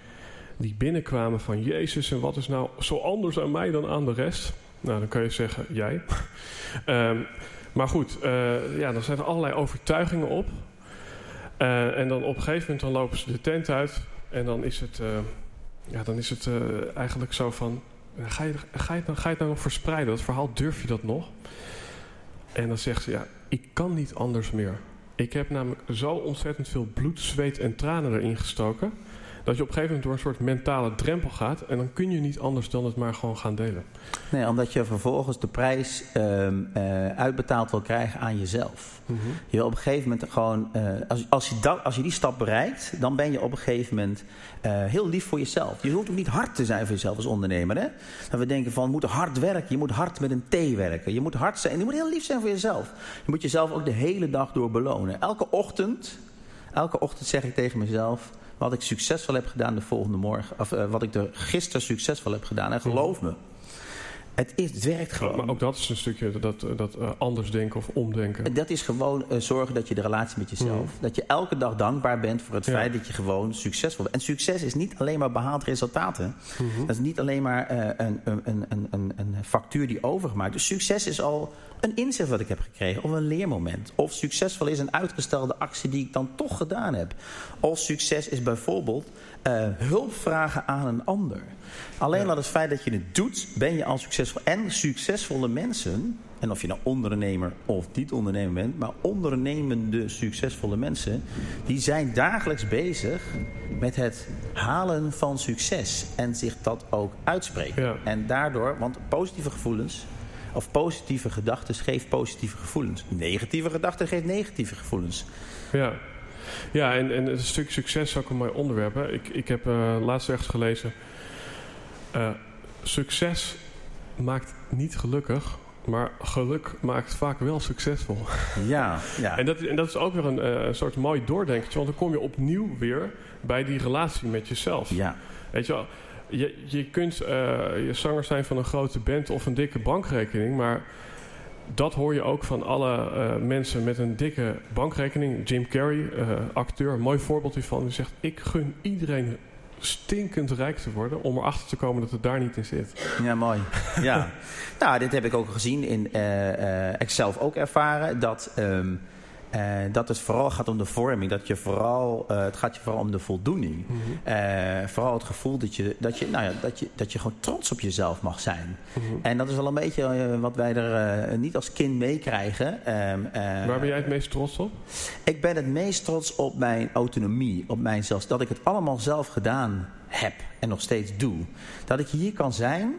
die binnenkwamen van Jezus en wat is nou zo anders aan mij dan aan de rest? Nou, dan kan je zeggen jij. Ehm, maar goed, eh, ja, dan zijn er allerlei overtuigingen op. Eh, en dan op een gegeven moment dan lopen ze de tent uit en dan is het, eh, ja, dan is het eigenlijk zo van Ga je, ga, je, het nou- ga je het nou nog verspreiden? Dat verhaal, durf je dat nog? En dan zegt ze, ja, ik kan niet anders meer. Ik heb namelijk zo ontzettend veel bloed, zweet en tranen erin gestoken... dat je op een gegeven moment door een soort mentale drempel gaat. En dan kun je niet anders dan het maar gewoon gaan delen. Nee, omdat je vervolgens de prijs ehm, eh, uitbetaald wil krijgen aan jezelf. Mhm. Je wil op een gegeven moment gewoon, eh, als, als, je dat, als je die stap bereikt, dan ben je op een gegeven moment eh, heel lief voor jezelf. Je hoeft ook niet hard te zijn voor jezelf als ondernemer. Hè? Dat we denken van, we moeten hard werken. Je moet hard met een T werken. Je moet hard zijn. Je moet heel lief zijn voor jezelf. Je moet jezelf ook de hele dag door belonen. Elke ochtend, elke ochtend zeg ik tegen mezelf wat ik succesvol heb gedaan de volgende morgen. Of uh, wat ik er gisteren succesvol heb gedaan. En geloof me, het, is, het werkt gewoon. Maar ook dat is een stukje dat, dat uh, anders denken of omdenken. Dat is gewoon uh, zorgen dat je de relatie met jezelf... Mm. dat je elke dag dankbaar bent voor het ja. feit dat je gewoon succesvol bent. En succes is niet alleen maar behaald resultaten. Mm -hmm. Dat is niet alleen maar uh, een, een, een, een, een factuur die overgemaakt. Dus succes is al een inzicht wat ik heb gekregen. Of een leermoment. Of succesvol is een uitgestelde actie die ik dan toch gedaan heb. Of succes is bijvoorbeeld uh, hulp vragen aan een ander. Alleen ja. al het feit dat je het doet, ben je al succesvol. En succesvolle mensen, en of je nou ondernemer of niet ondernemer bent, maar ondernemende succesvolle mensen, die zijn dagelijks bezig met het halen van succes. En zich dat ook uitspreken. Ja. En daardoor, want positieve gevoelens of positieve gedachten geeft positieve gevoelens. Negatieve gedachten geeft negatieve gevoelens. Ja, ja en, en het stuk succes is ook een mooi onderwerp. Hè. Ik, ik heb uh, laatst ergens gelezen... Uh, succes maakt niet gelukkig... Maar geluk maakt vaak wel succesvol. Ja, ja. en, dat, en dat is ook weer een uh, soort mooi doordenkertje. Want dan kom je opnieuw weer bij die relatie met jezelf. Ja. Weet je wel, je, je kunt uh, je zanger zijn van een grote band of een dikke bankrekening, maar dat hoor je ook van alle uh, mensen met een dikke bankrekening. Jim Carrey, uh, acteur, mooi voorbeeld hiervan, die zegt: Ik gun iedereen stinkend rijk te worden om erachter te komen dat het daar niet in zit. Ja, mooi. Ja. nou, dit heb ik ook gezien in uh, ik zelf ook ervaren dat. Um, uh, dat het vooral gaat om de vorming. Dat je vooral, uh, het gaat je vooral om de voldoening. Mm -hmm. uh, vooral het gevoel dat je, dat, je, nou ja, dat, je, dat je gewoon trots op jezelf mag zijn. Mm -hmm. En dat is wel een beetje wat wij er niet als kind meekrijgen. Um, Waar ben jij het meest trots op? Ik ben het meest trots op mijn autonomie. Op mijn zelfs, dat ik het allemaal zelf gedaan heb en nog steeds doe. Dat ik hier kan zijn...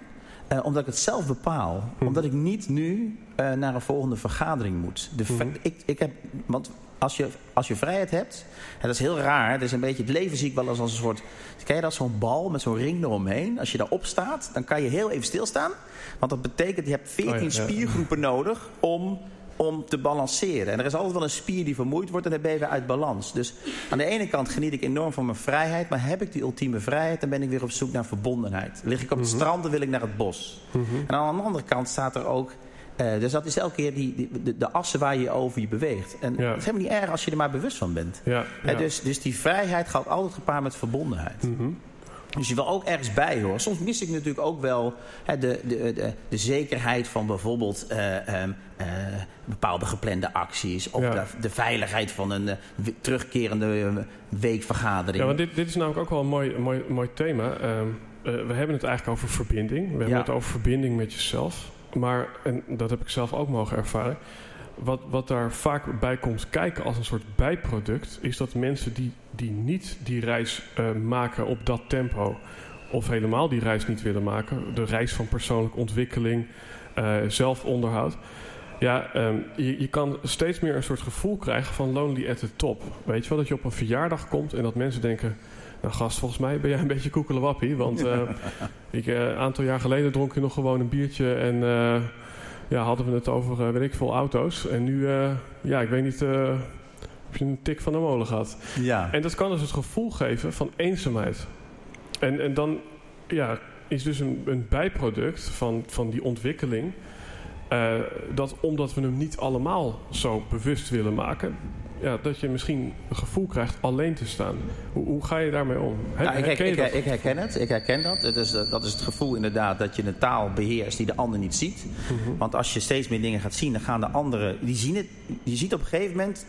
Uh, omdat ik het zelf bepaal. Hmm. Omdat ik niet nu uh, naar een volgende vergadering moet. De Mhm. ik, ik heb, want als je, als je vrijheid hebt... En dat is heel raar. Het, is een beetje, het leven zie ik wel als, als een soort... Ken je dat? Zo'n bal met zo'n ring eromheen. Als je daarop staat, dan kan je heel even stilstaan. Want dat betekent, je hebt 14 Oh ja, ja. spiergroepen nodig... om om te balanceren. En er is altijd wel een spier die vermoeid wordt en dan ben je weer uit balans. Dus aan de ene kant geniet ik enorm van mijn vrijheid... maar heb ik die ultieme vrijheid, dan ben ik weer op zoek naar verbondenheid. Lig ik op het Mhm. strand, dan wil ik naar het bos. Mhm. En aan de andere kant staat er ook... eh, dus dat is elke keer die, die, de, de assen waar je over je beweegt. En Ja. het is helemaal niet erg als je er maar bewust van bent. Ja, ja. dus, dus die vrijheid gaat altijd gepaard met verbondenheid. Mhm. Dus je wil ook ergens bij horen. Soms mis ik natuurlijk ook wel hè, de, de, de, de zekerheid van bijvoorbeeld eh, ehm, eh, bepaalde geplande acties. Of Ja. de, de veiligheid van een eh, terugkerende weekvergadering. Ja, want dit, dit is namelijk ook wel een mooi, mooi, mooi thema. Ehm, eh, we hebben het eigenlijk over verbinding. We hebben Ja. het over verbinding met jezelf. Maar, en dat heb ik zelf ook mogen ervaren... Wat, wat daar vaak bij komt kijken als een soort bijproduct... is dat mensen die, die niet die reis eh, maken op dat tempo... of helemaal die reis niet willen maken... de reis van persoonlijke ontwikkeling, eh, zelfonderhoud... Ja, ehm, je, je kan steeds meer een soort gevoel krijgen van lonely at the top. Weet je wel, dat je op een verjaardag komt en dat mensen denken... Nou gast, volgens mij ben jij een beetje koekelewappie. Want eh, ik, een aantal jaar geleden dronk je nog gewoon een biertje en ja, hadden we het over, eh, weet ik veel, auto's. En nu, eh, ja, ik weet niet, eh, heb je een tik van de molen gehad. ja. En dat kan dus het gevoel geven van eenzaamheid. En, en dan ja, is dus een, een bijproduct van, van die ontwikkeling... dat omdat we hem niet allemaal zo bewust willen maken... Ja, dat je misschien een gevoel krijgt alleen te staan. Hoe, hoe ga je daarmee om? Nou, ik, herken ik, ik herken het, ik herken dat. Het is, dat is het gevoel inderdaad dat je een taal beheerst die de ander niet ziet. Mhm. Want als je steeds meer dingen gaat zien, dan gaan de anderen... Die zien het, je ziet op een gegeven moment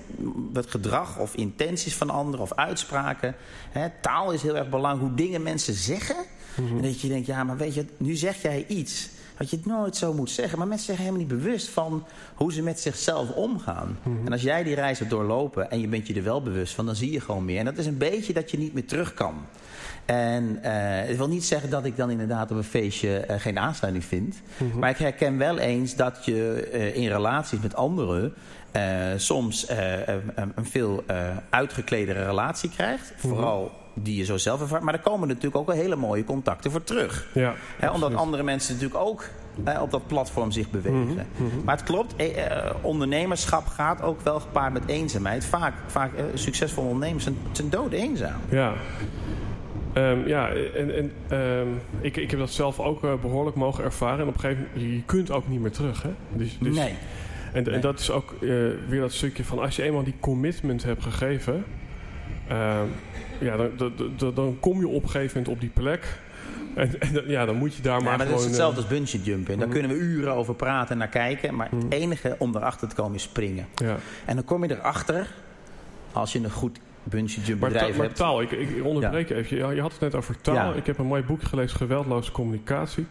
het gedrag of intenties van anderen of uitspraken. Taal is heel erg belangrijk, hoe dingen mensen zeggen. Mhm. En dat je denkt, ja, maar weet je, nu zeg jij iets... dat je het nooit zo moet zeggen. Maar mensen zijn helemaal niet bewust van hoe ze met zichzelf omgaan. Mhm. En als jij die reis hebt doorlopen en je bent je er wel bewust van, dan zie je gewoon meer. En dat is een beetje dat je niet meer terug kan. En uh, ik wil niet zeggen dat ik dan inderdaad op een feestje uh, geen aansluiting vind. Mhm. Maar ik herken wel eens dat je uh, in relaties met anderen soms een, een, veel uitgekledere relatie krijgt. Mhm. Vooral die je zo zelf ervaart. Maar er komen natuurlijk ook wel hele mooie contacten voor terug. Ja, omdat andere mensen natuurlijk ook eh, op dat platform zich bewegen. Mhm, mhm. Maar het klopt, eh, eh, ondernemerschap gaat ook wel gepaard met eenzaamheid. Vaak, vaak eh, succesvolle ondernemers zijn, zijn dood eenzaam. Ja. Ehm, ja, en, en ehm, ik, ik heb dat zelf ook eh, behoorlijk mogen ervaren. En op een gegeven moment, je kunt ook niet meer terug. Hè? Dus, dus, nee. En, Nee. en dat is ook eh, weer dat stukje van als je eenmaal die commitment hebt gegeven, ehm, ja, dan, dan, dan, dan kom je op een gegeven moment op die plek. En, en ja, dan moet je daar Ja, maar, maar dat gewoon. is hetzelfde eh, als bungee jumpen. Daar Mhm. kunnen we uren over praten en naar kijken. Maar het enige om erachter te komen is springen. ja. En dan kom je erachter als je een goed bungee jump Maar, bedrijf maar hebt. taal, ik, ik onderbreek je even. Je, je had het net over taal. Ik heb een mooi boekje gelezen, Geweldloze Communicatie.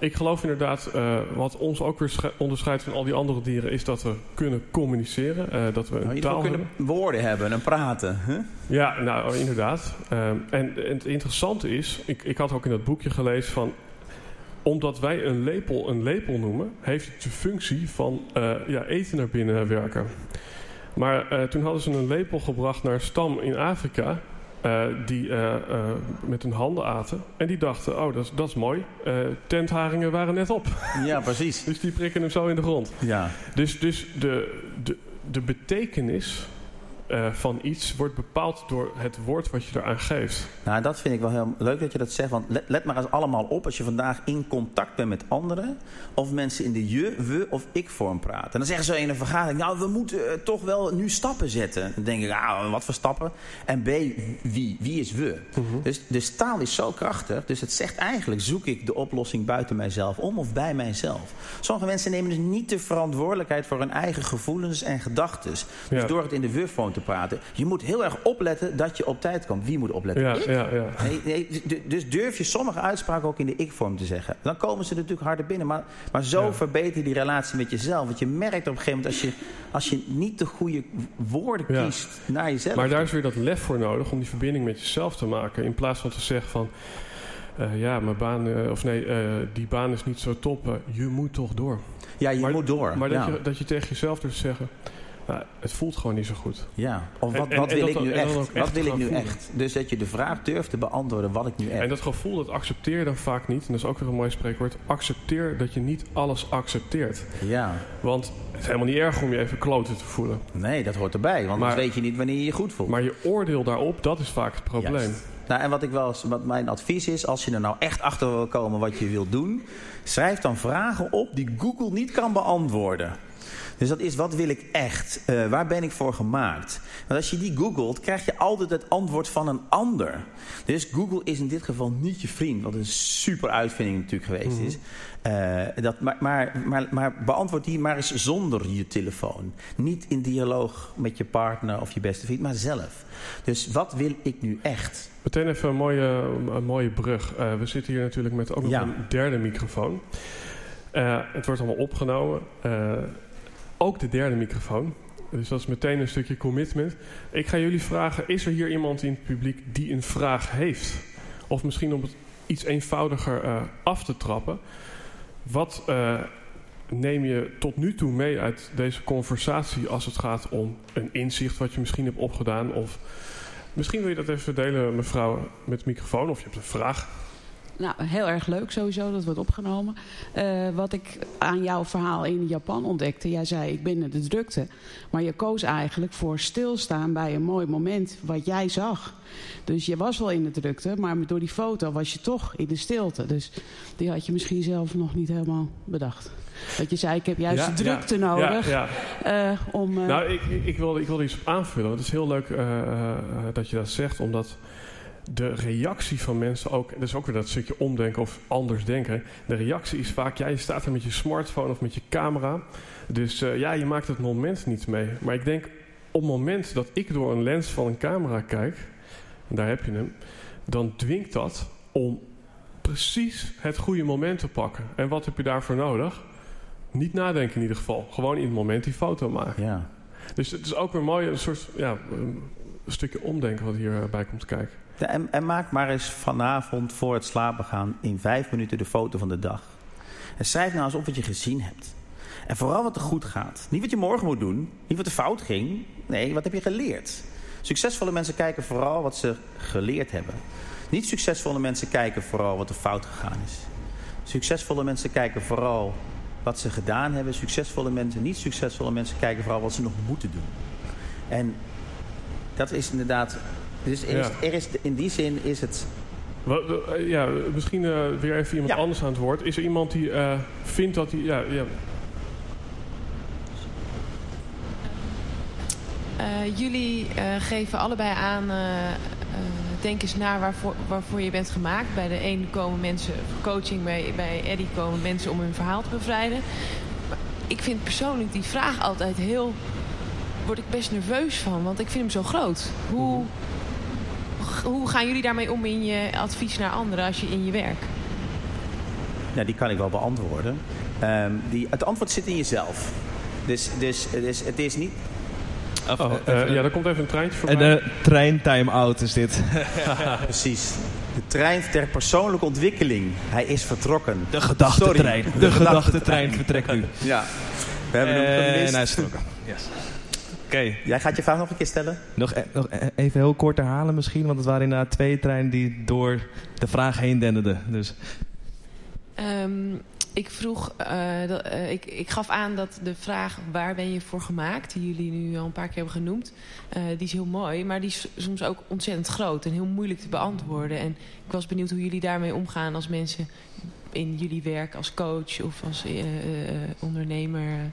Ik geloof inderdaad, eh, wat ons ook weer sche- onderscheidt van al die andere dieren, is dat we kunnen communiceren. eh, dat we een Nou, taal geval hebben. kunnen woorden hebben en praten. Huh? Ja, nou inderdaad. Ehm, en, en het interessante is, ik, ik had ook in dat boekje gelezen van. Omdat wij een lepel een lepel noemen, heeft het de functie van eh, ja, eten naar binnen werken. Maar toen hadden ze een lepel gebracht naar een stam in Afrika. Eh, die eh, eh, met hun handen aten. En die dachten, oh, dat is, dat is mooi. Tentharingen waren net op. Ja, precies. Dus die prikken hem zo in de grond. Ja. Dus, dus de, de, de betekenis eh, van iets wordt bepaald door het woord wat je eraan geeft. Nou, dat vind ik wel heel leuk dat je dat zegt. Want let, let maar eens allemaal op als je vandaag in contact bent met anderen. Of mensen in de je, we of ik vorm praten. En dan zeggen ze in een vergadering, nou we moeten eh, toch wel nu stappen zetten. Dan denk ik, ah, wat voor stappen? En B, wie? Wie is we? Dus, dus taal is zo krachtig. Dus het zegt eigenlijk, zoek ik de oplossing buiten mijzelf om of bij mijzelf. Sommige mensen nemen dus niet de verantwoordelijkheid voor hun eigen gevoelens en gedachten. Dus Ja. door het in de we-vorm te praten. Je moet heel erg opletten dat je op tijd komt. Wie moet opletten? Ja, Ik? ja, ja. Nee, dus durf je sommige uitspraken ook in de ik-vorm te zeggen. Dan komen ze natuurlijk harder binnen. Maar, maar zo Ja. verbeter je die relatie met jezelf. Want je merkt op een gegeven moment als je, als je niet de goede woorden kiest naar jezelf. Maar daar is weer dat lef voor nodig om die verbinding met jezelf te maken. In plaats van te zeggen van... eh, ja, mijn baan, eh, of nee, eh, die baan is niet zo top. je moet toch door. ja, je maar- moet door. Maar ja. dat, je, dat je tegen jezelf durft te zeggen... Nou, het voelt gewoon niet zo goed. ja. Of wat, en- wat en wil ik nu echt? Wat wil ik nu voelen. echt? Dus dat je de vraag durft te beantwoorden wat ik nu echt. En dat gevoel, dat accepteer je dan vaak niet. En dat is ook weer een mooi spreekwoord. Accepteer dat je niet alles accepteert. Ja. Want het is helemaal niet erg om je even kloten te voelen. Nee, dat hoort erbij. Want Maar- dan weet je niet wanneer je je goed voelt. Maar je oordeel daarop, dat is vaak het probleem. Juist. Nou, en wat, ik wel, wat mijn advies is, als je er nou echt achter wil komen wat je wilt doen, schrijf dan vragen op die Google niet kan beantwoorden. Dus dat is, wat wil ik echt? Eh, waar ben ik voor gemaakt? Want als je die googelt, krijg je altijd het antwoord van een ander. Dus Google is in dit geval niet je vriend, wat een super uitvinding natuurlijk geweest is. Eh, dat, maar, maar, maar, maar beantwoord die maar eens zonder je telefoon. Niet in dialoog met je partner of je beste vriend, maar zelf. Dus wat wil ik nu echt? Meteen even een mooie, een mooie brug. Eh, we zitten hier natuurlijk met ook nog Ja. een derde microfoon. Het wordt allemaal opgenomen. Ook de derde microfoon. Dus dat is meteen een stukje commitment. Ik ga jullie vragen, is er hier iemand in het publiek die een vraag heeft? Of misschien om het iets eenvoudiger eh, af te trappen. Wat eh, neem je tot nu toe mee uit deze conversatie als het gaat om een inzicht wat je misschien hebt opgedaan? Of misschien wil je dat even delen, mevrouw, met microfoon, of je hebt een vraag. Nou, heel erg leuk sowieso, dat wordt opgenomen. Eh, wat ik aan jouw verhaal in Japan ontdekte, jij zei ik ben in de drukte. Maar je koos eigenlijk voor stilstaan bij een mooi moment wat jij zag. Dus je was wel in de drukte, maar door die foto was je toch in de stilte. Dus die had je misschien zelf nog niet helemaal bedacht. Dat je zei, ik heb juist Ja, de drukte ja, nodig Ja, eh, om... eh, Nou, ik, ik, wilde, ik wilde iets op aanvullen. Het is heel leuk dat je dat zegt, omdat de reactie van mensen ook... Dat is ook weer dat stukje omdenken of anders denken. De reactie is vaak, ja, je staat er met je smartphone of met je camera. Dus eh, ja, je maakt het moment niet mee. Maar ik denk, op het moment dat ik door een lens van een camera kijk... En daar heb je hem. Dan dwingt dat om precies het goede moment te pakken. En wat heb je daarvoor nodig? Niet nadenken in ieder geval. Gewoon in het moment die foto maken. Ja. Dus het is ook weer mooi, een soort ja, een stukje omdenken wat hierbij komt kijken. En, maak maar eens vanavond voor het slapen gaan in vijf minuten de foto van de dag. En schrijf nou eens op wat je gezien hebt. En vooral wat er goed gaat. Niet wat je morgen moet doen, niet wat er fout ging. Nee, wat heb je geleerd? Succesvolle mensen kijken vooral wat ze geleerd hebben. Niet succesvolle mensen kijken vooral wat er fout gegaan is. Succesvolle mensen kijken vooral wat ze gedaan hebben. Succesvolle mensen, niet succesvolle mensen kijken vooral wat ze nog moeten doen. En dat is inderdaad. Dus er is, er is, in die zin is het. Ja, misschien uh, weer even iemand anders aan het woord. Is er iemand die uh, vindt dat hij. Ja, ja. Uh, jullie geven allebei aan denk eens naar waarvoor, waarvoor je bent gemaakt. Bij de een komen mensen coaching, bij, bij Eddie komen mensen om hun verhaal te bevrijden. Maar ik vind persoonlijk die vraag altijd heel... word ik best nerveus van, want ik vind hem zo groot. Hoe, hoe gaan jullie daarmee om in je advies naar anderen als je in je werk? Nou, die kan ik wel beantwoorden. Um, die, het antwoord zit in jezelf. Dus, dus, dus het is niet Oh, uh, ja, er komt even een treintje voorbij. De trein time-out is dit. Precies. De trein ter persoonlijke ontwikkeling. Hij is vertrokken. De gedachtentrein. De, de gedachtentrein vertrekt nu. Ja. We hebben hem gemist. En hij is vertrokken. Yes. Oké. Jij gaat je vraag nog een keer stellen? Nog, e nog e even heel kort herhalen misschien. Want het waren inderdaad twee treinen die door de vraag heen denderden. Dus... Um, ik vroeg, uh, dat, uh, ik, ik gaf aan dat de vraag waar ben je voor gemaakt, die jullie nu al een paar keer hebben genoemd, uh, die is heel mooi, maar die is soms ook ontzettend groot en heel moeilijk te beantwoorden. En ik was benieuwd hoe jullie daarmee omgaan als mensen in jullie werk als coach of als ondernemer,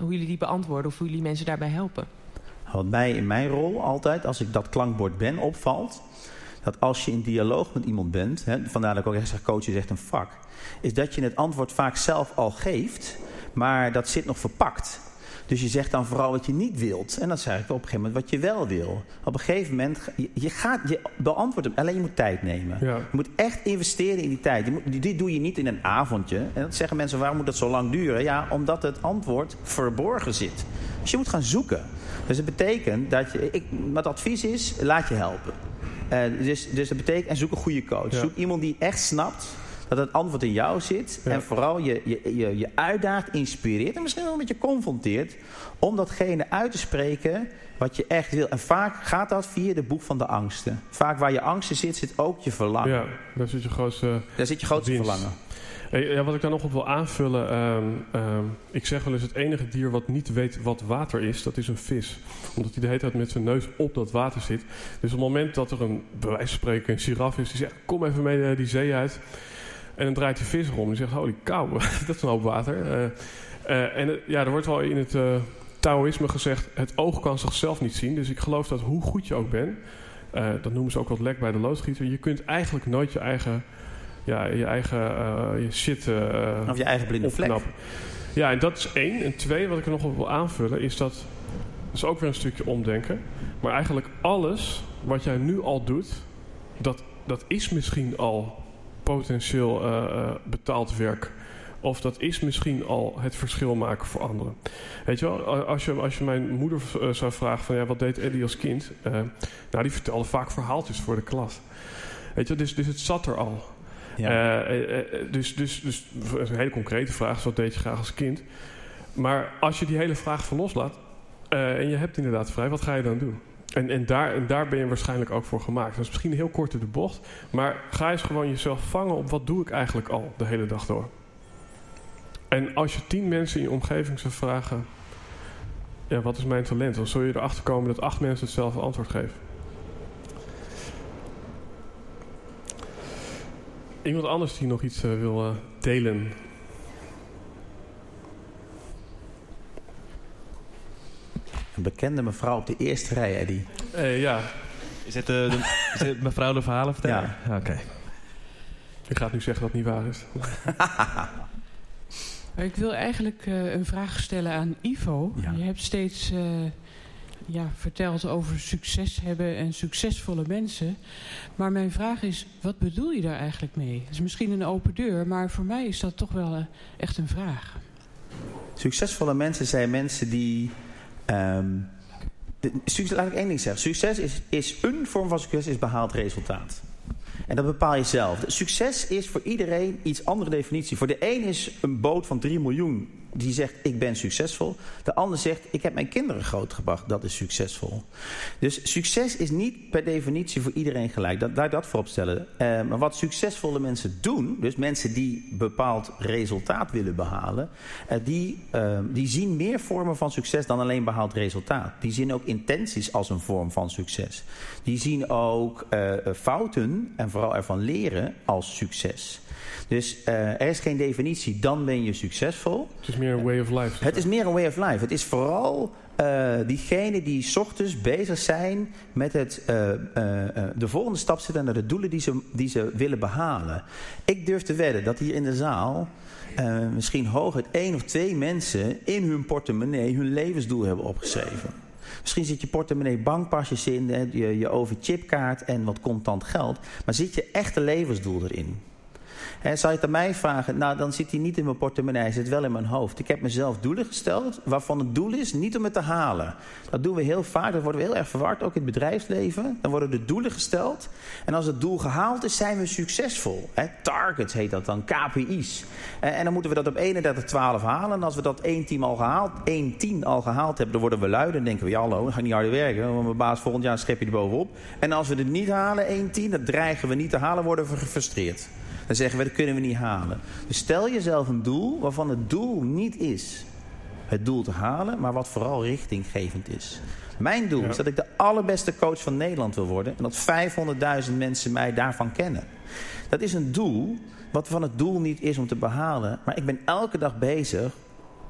hoe jullie die beantwoorden of hoe jullie mensen daarbij helpen. Wat mij in mijn rol altijd, als ik dat klankbord ben, opvalt, dat als je in dialoog met iemand bent, hè, vandaar dat ik ook echt zeg, coach is echt een vak, is dat je het antwoord vaak zelf al geeft, maar dat zit nog verpakt. Dus je zegt dan vooral wat je niet wilt. En dan zeg ik op een gegeven moment wat je wel wil. Op een gegeven moment, je, je gaat, je beantwoordt hem. Alleen je moet tijd nemen. Ja. Je moet echt investeren in die tijd. Moet, dit doe je niet in een avondje. En dan zeggen mensen, waarom moet dat zo lang duren? Ja, omdat het antwoord verborgen zit. Dus je moet gaan zoeken. Dus het betekent dat je, ik, wat advies is, laat je helpen. Uh, dus, dus dat betekent, en zoek een goede coach. Zoek iemand die echt snapt dat het antwoord in jou zit. En vooral je, je, je, je uitdaagt, inspireert en misschien wel een beetje confronteert. Om datgene uit te spreken wat je echt wil. En vaak gaat dat via de boek van de angsten. Vaak waar je angsten zit, zit ook je verlangen. Ja, daar zit je grootste Daar zit je grootste dienst. verlangen. Ja, wat ik daar nog op wil aanvullen. Um, um, ik zeg wel eens: het enige dier wat niet weet wat water is, dat is een vis. Omdat hij de hele tijd met zijn neus op dat water zit. Dus op het moment dat er een, bij wijze van spreken, een giraf is die zegt: Kom even mee die zee uit. En dan draait die vis om. Die zegt: Holy cow, dat is een hoop water. Uh, uh, en ja, er wordt wel in het uh, Taoïsme gezegd: Het oog kan zichzelf niet zien. Dus ik geloof dat hoe goed je ook bent, dat noemen ze ook wat lek bij de loodgieter. Je kunt eigenlijk nooit je eigen ja, je eigen je shit Of je eigen blinde vlek. Ja, en dat is één. En twee, wat ik er nog op wil aanvullen, is dat... Dat is ook weer een stukje omdenken. Maar eigenlijk alles wat jij nu al doet... dat, dat is misschien al potentieel uh, betaald werk. Of dat is misschien al het verschil maken voor anderen. Weet je wel, als je, als je mijn moeder zou vragen van... Ja, wat deed Eddie als kind? nou, die vertelde vaak verhaaltjes voor de klas. Weet je, dus, dus het zat er al. Ja. Uh, uh, dus, dus, dus een hele concrete vraag wat deed je graag als kind? Maar als je die hele vraag van loslaat uh, en je hebt inderdaad vrij, wat ga je dan doen? En, en, daar, en daar ben je waarschijnlijk ook voor gemaakt. Dat is misschien heel kort in de bocht, maar ga eens gewoon jezelf vangen op wat doe ik eigenlijk al de hele dag door. En als je tien mensen in je omgeving zou vragen, ja, wat is mijn talent? Dan zul je erachter komen dat acht mensen hetzelfde antwoord geven. Iemand anders die nog iets uh, wil uh, delen? Een bekende mevrouw op de eerste rij, Eddie. Uh, ja. Is het, de, is het mevrouw de verhalen vertellen? Ja. Oké. Okay. Ik ga het nu zeggen dat het niet waar is. ik wil eigenlijk een vraag stellen aan Ivo. Ja. Je hebt steeds ja, vertelt over succes hebben en succesvolle mensen. Maar mijn vraag is, wat bedoel je daar eigenlijk mee? Het is misschien een open deur, maar voor mij is dat toch wel uh, echt een vraag. Succesvolle mensen zijn mensen die... Um, de, laat ik één ding zeggen. Succes is, is een vorm van succes, is behaald resultaat. En dat bepaal je zelf. Succes is voor iedereen iets andere definitie. Voor de een is een boot van 3 miljoen die zegt ik ben succesvol. De ander zegt ik heb mijn kinderen grootgebracht. Dat is succesvol. Dus succes is niet per definitie voor iedereen gelijk. Dat, laat dat voorop stellen. Uh, maar wat succesvolle mensen doen, dus mensen die bepaald resultaat willen behalen, uh, die, uh, die zien meer vormen van succes dan alleen behaald resultaat. Die zien ook intenties als een vorm van succes. Die zien ook fouten en vooral ervan leren als succes. Dus uh, er is geen definitie, dan ben je succesvol. Het is meer een way of life. Het is meer een way of life. Het is vooral uh, diegenen die s ochtends bezig zijn met het, uh, de volgende stap zetten naar de doelen die ze, die ze willen behalen. Ik durf te wedden dat hier in de zaal misschien hooguit één of twee mensen in hun portemonnee hun levensdoel hebben opgeschreven. Misschien zit je portemonnee bankpasjes in, je, je overchipkaart en wat contant geld. Maar zit je echte levensdoel erin? En zou je het aan mij vragen, nou dan zit hij niet in mijn portemonnee, hij zit wel in mijn hoofd. Ik heb mezelf doelen gesteld, waarvan het doel is niet om het te halen. Dat doen we heel vaak, dat worden we heel erg verward, ook in het bedrijfsleven. Dan worden de doelen gesteld en als het doel gehaald is, zijn we succesvol. targets heet dat dan, KPI's. En dan moeten we dat op 31, 12 halen. En als we dat 1 team al gehaald, 1 10 al gehaald hebben, dan worden we lui. Dan denken we, ja hallo, dan ga ik niet harder werken. Want mijn baas volgend jaar schep je er bovenop. En als we het niet halen, 1 10, dat dreigen we niet te halen, worden we gefrustreerd. Dan zeggen we, dat kunnen we niet halen. Dus stel jezelf een doel waarvan het doel niet is het doel te halen, maar wat vooral richtinggevend is. Mijn doel is dat ik de allerbeste coach van Nederland wil worden en dat 500.000 mensen mij daarvan kennen. Dat is een doel wat van het doel niet is om te behalen, maar ik ben elke dag bezig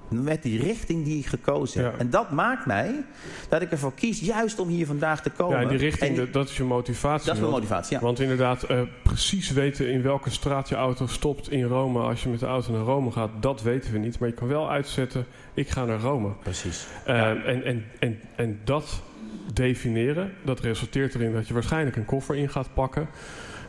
met die richting die ik gekozen heb. En dat maakt mij dat ik ervoor kies juist om hier vandaag te komen. Ja, die richting, dat is je motivatie. Dat is mijn motivatie, ja. Want inderdaad, uh, precies weten in welke straat je auto stopt in Rome... als je met de auto naar Rome gaat, dat weten we niet. Maar je kan wel uitzetten, ik ga naar Rome. Precies. Uh, en, en, en, en dat definiëren, dat resulteert erin dat je waarschijnlijk een koffer in gaat pakken...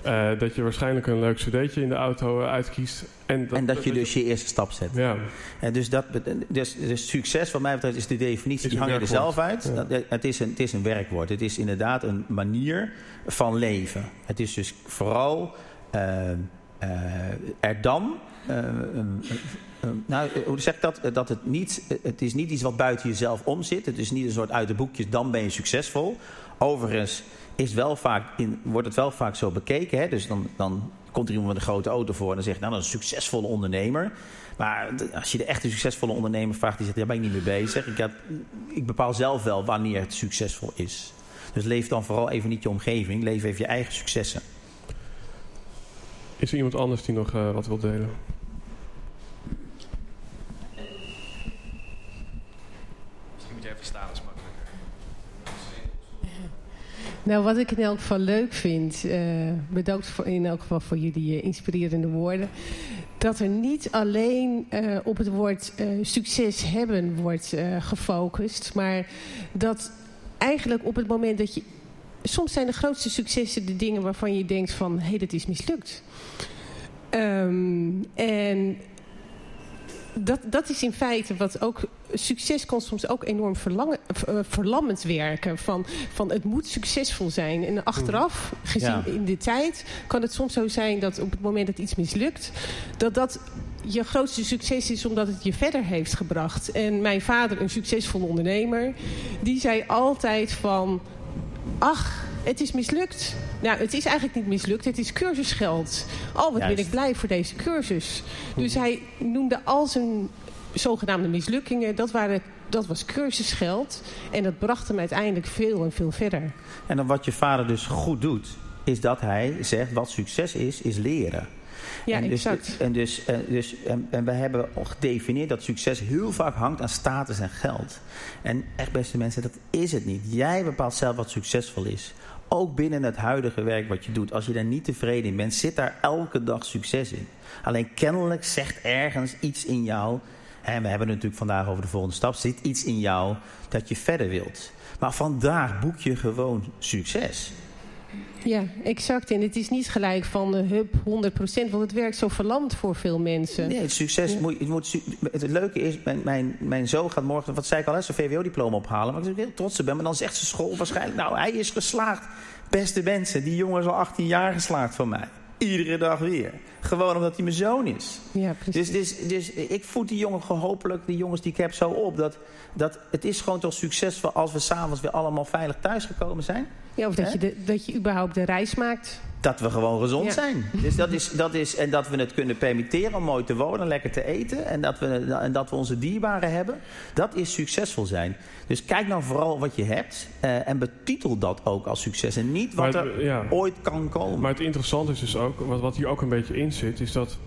Uh, dat je waarschijnlijk een leuk cd'tje in de auto uh, uitkiest. En dat, en dat je dus je eerste stap zet. Ja. En dus, dat, dus, dus succes, wat mij betreft, is de definitie. Is die hang je er zelf uit. Ja. Dat, het, is een, het is een werkwoord. Het is inderdaad een manier van leven. Het is dus vooral uh, er dan... nou, hoe zeg ik dat? Dat het niet, het is niet iets wat buiten jezelf om zit. Het is niet een soort uit de boekjes, dan ben je succesvol. Overigens is wel vaak in, wordt het wel vaak zo bekeken. Hè? Dus dan, dan komt er iemand met een grote auto voor en dan zegt, nou dat is een succesvolle ondernemer. Maar als je de echte succesvolle ondernemer vraagt, die zegt, daar ben ik niet mee bezig. Ik, ik bepaal zelf wel wanneer het succesvol is. Dus leef dan vooral even niet je omgeving, leef even je eigen successen. Is er iemand anders die nog uh, wat wil delen? Misschien moet je even staan, is makkelijker. Nou, wat ik in elk geval leuk vind, uh, bedankt voor, in elk geval voor jullie uh, inspirerende woorden. Dat er niet alleen uh, op het woord succes hebben wordt gefocust, maar dat eigenlijk op het moment dat je. Soms zijn de grootste successen de dingen waarvan je denkt van hé, hey, dat is mislukt. Um, en dat, dat is in feite wat ook... Succes kan soms ook enorm verlangen, uh, verlammend werken. Van, van het moet succesvol zijn. En achteraf, gezien ja. in de tijd... kan het soms zo zijn dat op het moment dat iets mislukt... dat dat je grootste succes is omdat het je verder heeft gebracht. En mijn vader, een succesvolle ondernemer... die zei altijd van... ach, het is mislukt. Nou, het is eigenlijk niet mislukt. Het is cursusgeld. Oh, wat Juist. ben ik blij voor deze cursus. Dus hij noemde al zijn zogenaamde mislukkingen... dat, waren, dat was cursusgeld. En dat bracht hem uiteindelijk veel en veel verder. En dan wat je vader dus goed doet... is dat hij zegt wat succes is, is leren. Ja, en dus, exact. En, dus, en, dus, en, en we hebben gedefinieerd dat succes heel vaak hangt aan status en geld. En echt, beste mensen, dat is het niet. Jij bepaalt zelf wat succesvol is. Ook binnen het huidige werk wat je doet. Als je daar niet tevreden in bent, zit daar elke dag succes in. Alleen kennelijk zegt ergens iets in jou... en we hebben het natuurlijk vandaag over de volgende stap, zit iets in jou dat je verder wilt. Maar vandaag boek je gewoon succes. Ja, exact. En het is niet gelijk van uh, hup 100%, want het werkt zo verlamd voor veel mensen. Nee, het succes Ja. moet, het, moet, het leuke is, mijn, mijn, mijn zoon gaat morgen, wat zei ik al, hè, zijn VWO-diploma ophalen. Waar ik heel trots op ben. Maar dan zegt zijn school waarschijnlijk, nou, hij is geslaagd. Beste mensen, die jongen is al 18 jaar geslaagd van mij. Iedere dag weer. Gewoon omdat hij mijn zoon is. Ja, precies. Dus, dus, dus ik voed die jongen hopelijk, die jongens die ik heb, zo op. Dat, dat het is gewoon toch succesvol als we s'avonds weer allemaal veilig thuisgekomen zijn. Ja, of dat hè? je, de, dat je überhaupt de reis maakt. Dat we gewoon gezond Ja. zijn. Dus dat is, dat is, en dat we het kunnen permitteren om mooi te wonen, lekker te eten. En dat, we, en dat we onze dierbaren hebben. Dat is succesvol zijn. Dus kijk nou vooral wat je hebt. eh, en betitel dat ook als succes. En niet wat er ja. ooit kan komen. Maar het interessante is dus ook, wat, wat hier ook een beetje in zit, is dat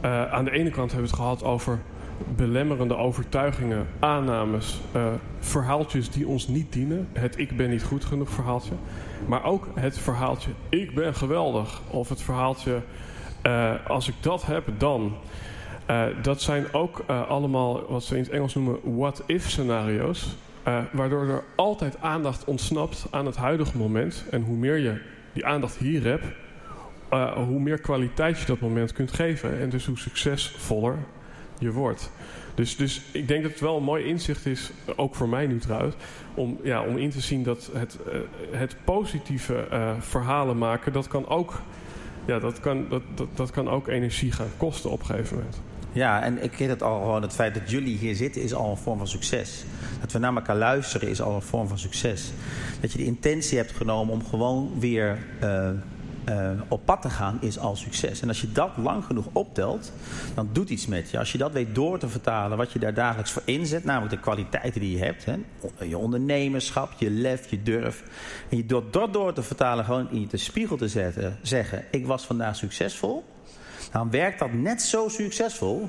eh, aan de ene kant hebben we het gehad over belemmerende overtuigingen, aannames, eh, verhaaltjes die ons niet dienen. Het ik ben niet goed genoeg verhaaltje. Maar ook het verhaaltje ik ben geweldig. Of het verhaaltje eh, als ik dat heb, dan. Eh, dat zijn ook allemaal wat ze in het Engels noemen what-if scenario's. waardoor er altijd aandacht ontsnapt aan het huidige moment. En hoe meer je die aandacht hier hebt, hoe meer kwaliteit je dat moment kunt geven. En dus hoe succesvoller je wordt. Dus, dus ik denk dat het wel een mooi inzicht is, ook voor mij nu trouwens, om, ja, om in te zien dat het, eh, het positieve eh, verhalen maken, dat kan ook, ja, dat kan, dat, dat, dat kan ook energie gaan kosten op een gegeven moment. Ja, en ik weet het al gewoon. Het feit dat jullie hier zitten is al een vorm van succes. Dat we naar elkaar luisteren is al een vorm van succes. Dat je de intentie hebt genomen om gewoon weer eh, eh, op pad te gaan is al succes. En als je dat lang genoeg optelt, dan doet iets met je. Als je dat weet door te vertalen, wat je daar dagelijks voor inzet, namelijk de kwaliteiten die je hebt, hè, je ondernemerschap, je lef, je durf. En je door dat door te vertalen, gewoon in je de spiegel te zetten, zeggen: Ik was vandaag succesvol dan werkt dat net zo succesvol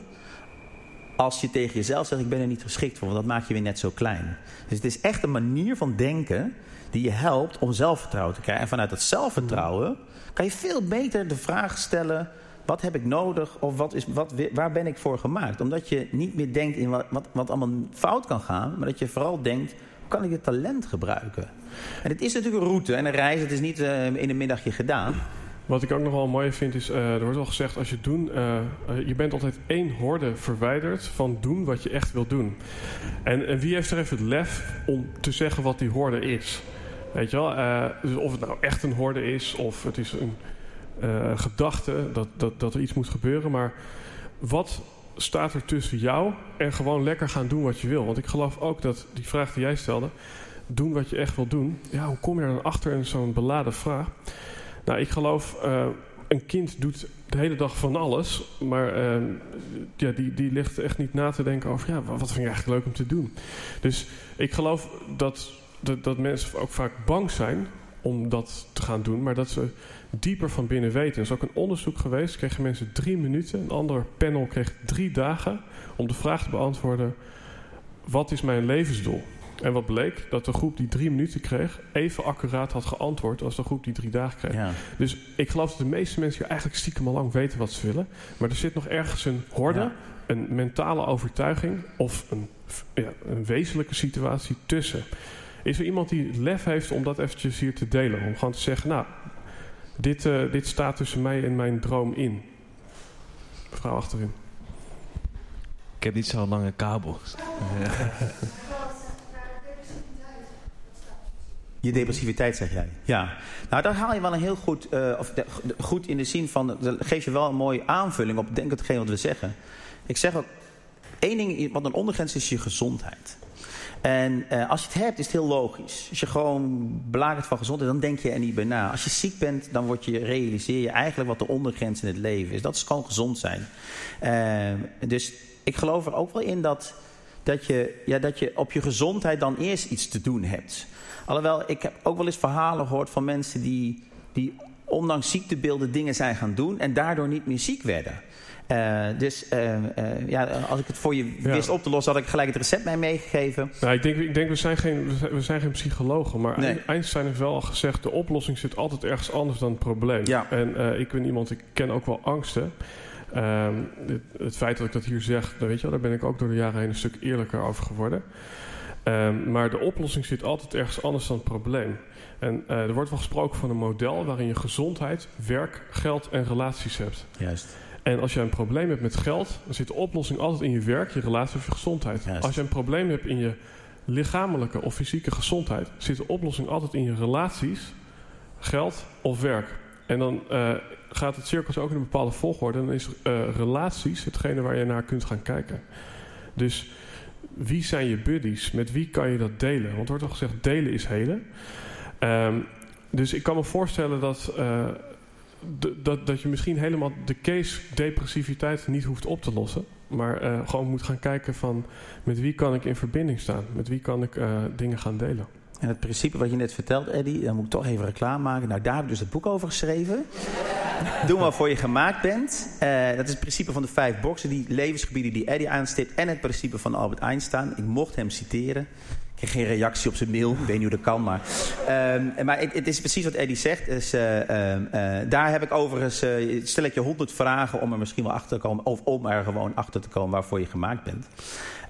als je tegen jezelf zegt: Ik ben er niet geschikt voor, want dat maakt je weer net zo klein. Dus het is echt een manier van denken die je helpt om zelfvertrouwen te krijgen. En vanuit dat zelfvertrouwen kan je veel beter de vraag stellen: Wat heb ik nodig of wat is, wat, waar ben ik voor gemaakt? Omdat je niet meer denkt in wat, wat, wat allemaal fout kan gaan, maar dat je vooral denkt: kan ik dit talent gebruiken? En het is natuurlijk een route en een reis, het is niet eh, in een middagje gedaan. Wat ik ook nog wel mooi vind is, eh, er wordt al gezegd, als je doen, eh, je bent altijd één horde verwijderd van doen wat je echt wilt doen. En, en wie heeft er even het lef om te zeggen wat die horde is? Weet je wel, eh, dus of het nou echt een horde is, of het is een eh, gedachte dat, dat, dat er iets moet gebeuren. Maar wat staat er tussen jou en gewoon lekker gaan doen wat je wil? Want ik geloof ook dat die vraag die jij stelde, doen wat je echt wil doen. Ja, hoe kom je er dan achter in zo'n beladen vraag? Nou, ik geloof, eh, een kind doet de hele dag van alles. Maar ja, die, die ligt echt niet na te denken over... ja, wat vind je eigenlijk leuk om te doen? Dus ik geloof dat, dat, dat mensen ook vaak bang zijn om dat te gaan doen... maar dat ze dieper van binnen weten. Er is ook een onderzoek geweest. Kregen mensen drie minuten. Een ander panel kreeg drie dagen om de vraag te beantwoorden... wat is mijn levensdoel? En wat bleek? Dat de groep die drie minuten kreeg... even accuraat had geantwoord als de groep die drie dagen kreeg. Ja. Dus ik geloof dat de meeste mensen hier eigenlijk stiekem al lang weten wat ze willen. Maar er zit nog ergens een horde, Ja. een mentale overtuiging of een, ja, een wezenlijke situatie tussen. Is er iemand die het lef heeft om dat eventjes hier te delen? Om gewoon te zeggen, nou, dit, eh, dit staat tussen mij en mijn droom in. Mevrouw achterin. Ik heb niet zo'n lange kabel. Je depressiviteit, zeg jij. Ja. Nou, daar haal je wel een heel goed... eh, of de- de- goed in de zin van... geef je wel een mooie aanvulling op denk hetgeen wat we zeggen. Ik zeg ook... één ding wat een ondergrens is je gezondheid. En eh, als je het hebt, is het heel logisch. Als je gewoon belagert van gezondheid, dan denk je er niet bij na. Als je ziek bent, dan word je, realiseer je eigenlijk wat de ondergrens in het leven is. Dat is gewoon gezond zijn. Eh, dus ik geloof er ook wel in dat, dat, je, ja, dat je op je gezondheid dan eerst iets te doen hebt. Alhoewel, ik heb ook wel eens verhalen gehoord van mensen die, die ondanks ziektebeelden dingen zijn gaan doen en daardoor niet meer ziek werden. Eh, dus eh, eh, ja, als ik het voor je Ja. wist op te lossen, had ik gelijk het recept mee meegegeven. Nou, ik denk, ik denk we, zijn geen, we zijn- geen psychologen, maar Nee. Einstein heeft wel al gezegd... de oplossing zit altijd ergens anders dan het probleem. Ja. En eh, ik ben iemand, ik ken ook wel angsten. Ehm, het, het, feit dat ik dat hier zeg, dan weet je wel, daar ben ik ook door de jaren heen een stuk eerlijker over geworden. Ehm, maar de oplossing zit altijd ergens anders dan het probleem. En uh, er wordt wel gesproken van een model waarin je gezondheid, werk, geld en relaties hebt. Juist. En als je een probleem hebt met geld, dan zit de oplossing altijd in je werk, je relatie of je gezondheid. Juist. Als je een probleem hebt in je lichamelijke of fysieke gezondheid, zit de oplossing altijd in je relaties, geld of werk. En dan uh, gaat het cirkels ook in een bepaalde volgorde. En dan is uh, relaties hetgene waar je naar kunt gaan kijken. Dus wie zijn je buddies? Met wie kan je dat delen? Want er wordt al gezegd, delen is helen. Um, dus ik kan me voorstellen dat, uh, dat, dat je misschien helemaal de case depressiviteit niet hoeft op te lossen. Maar uh, gewoon moet gaan kijken van met wie kan ik in verbinding staan? Met wie kan ik uh, dingen gaan delen? En het principe wat je net vertelt, Eddie, dan moet ik toch even reclame maken. Nou, daar heb ik dus het boek over geschreven. Doe maar je gemaakt bent. Uh, dat is het principe van de vijf boxen, die levensgebieden die Eddie aanstipt. En het principe van Albert Einstein. Ik mocht hem citeren. Ik kreeg geen reactie op zijn mail. Ik weet niet hoe dat kan, maar... Uh, maar het, het, is precies wat Eddie zegt. Dus, uh, daar heb ik overigens... stel ik je honderd vragen om er misschien wel achter te komen... of om er gewoon achter te komen waarvoor je gemaakt bent.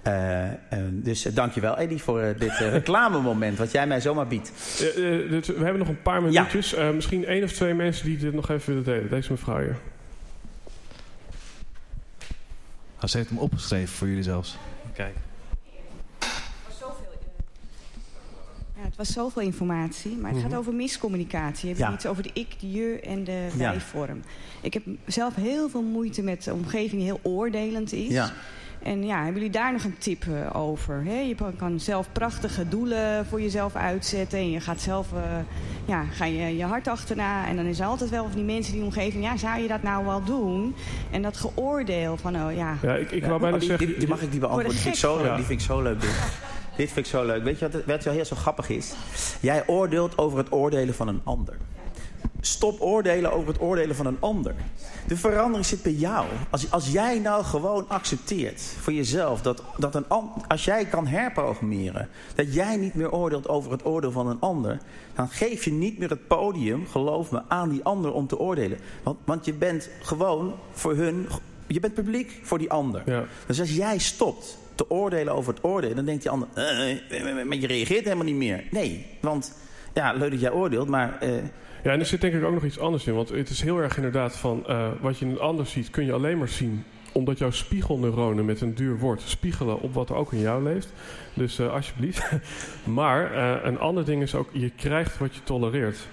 Uh, uh, dus uh, dankjewel Eddie voor dit reclamemoment wat jij mij zomaar biedt. We hebben nog een paar minuutjes. Ja. misschien één of twee mensen die dit nog even willen delen. Deze mevrouw hier. Oh, ze heeft hem opgeschreven voor jullie zelfs. Kijk. Ja, het was zoveel informatie, maar het mm -hmm. gaat over miscommunicatie. Je hebt ja. iets over de ik, de je en de wij-vorm. Ja. Ik heb zelf heel veel moeite met de omgeving die heel oordelend is. Ja. En ja, hebben jullie daar nog een tip uh, over? He, je kan zelf prachtige doelen voor jezelf uitzetten. En je gaat zelf uh, ja, ga je, je hart achterna. En dan is er altijd wel van die mensen in die omgeving... ja, zou je dat nou wel doen? En dat geoordeel van, oh ja... Ja, ik, ik wou bijna oh, die, zeggen... Die, die mag ik die beantwoorden. Die vind ik zo leuk. Die vind ik zo leuk. Dit. Dit vind ik zo leuk. Weet je wat, wat zo heel zo grappig is? Jij oordeelt over het oordelen van een ander. Stop oordelen over het oordelen van een ander. De verandering zit bij jou. Als, als jij nou gewoon accepteert voor jezelf dat, dat een als jij kan herprogrammeren, dat jij niet meer oordeelt over het oordeel van een ander, dan geef je niet meer het podium, geloof me, aan die ander om te oordelen. Want, want je bent gewoon voor hun, je bent publiek voor die ander. Ja. Dus als jij stopt te oordelen over het oordelen, dan denkt die ander, uh, maar je reageert helemaal niet meer. Nee, want ja, leuk dat jij oordeelt, maar. Uh, ja, en er zit denk ik ook nog iets anders in. Want het is heel erg inderdaad van uh, wat je in een ander ziet, kun je alleen maar zien omdat jouw spiegelneuronen met een duur woord spiegelen op wat er ook in jou leeft. Dus uh, alsjeblieft. maar een ander ding is ook, je krijgt wat je tolereert.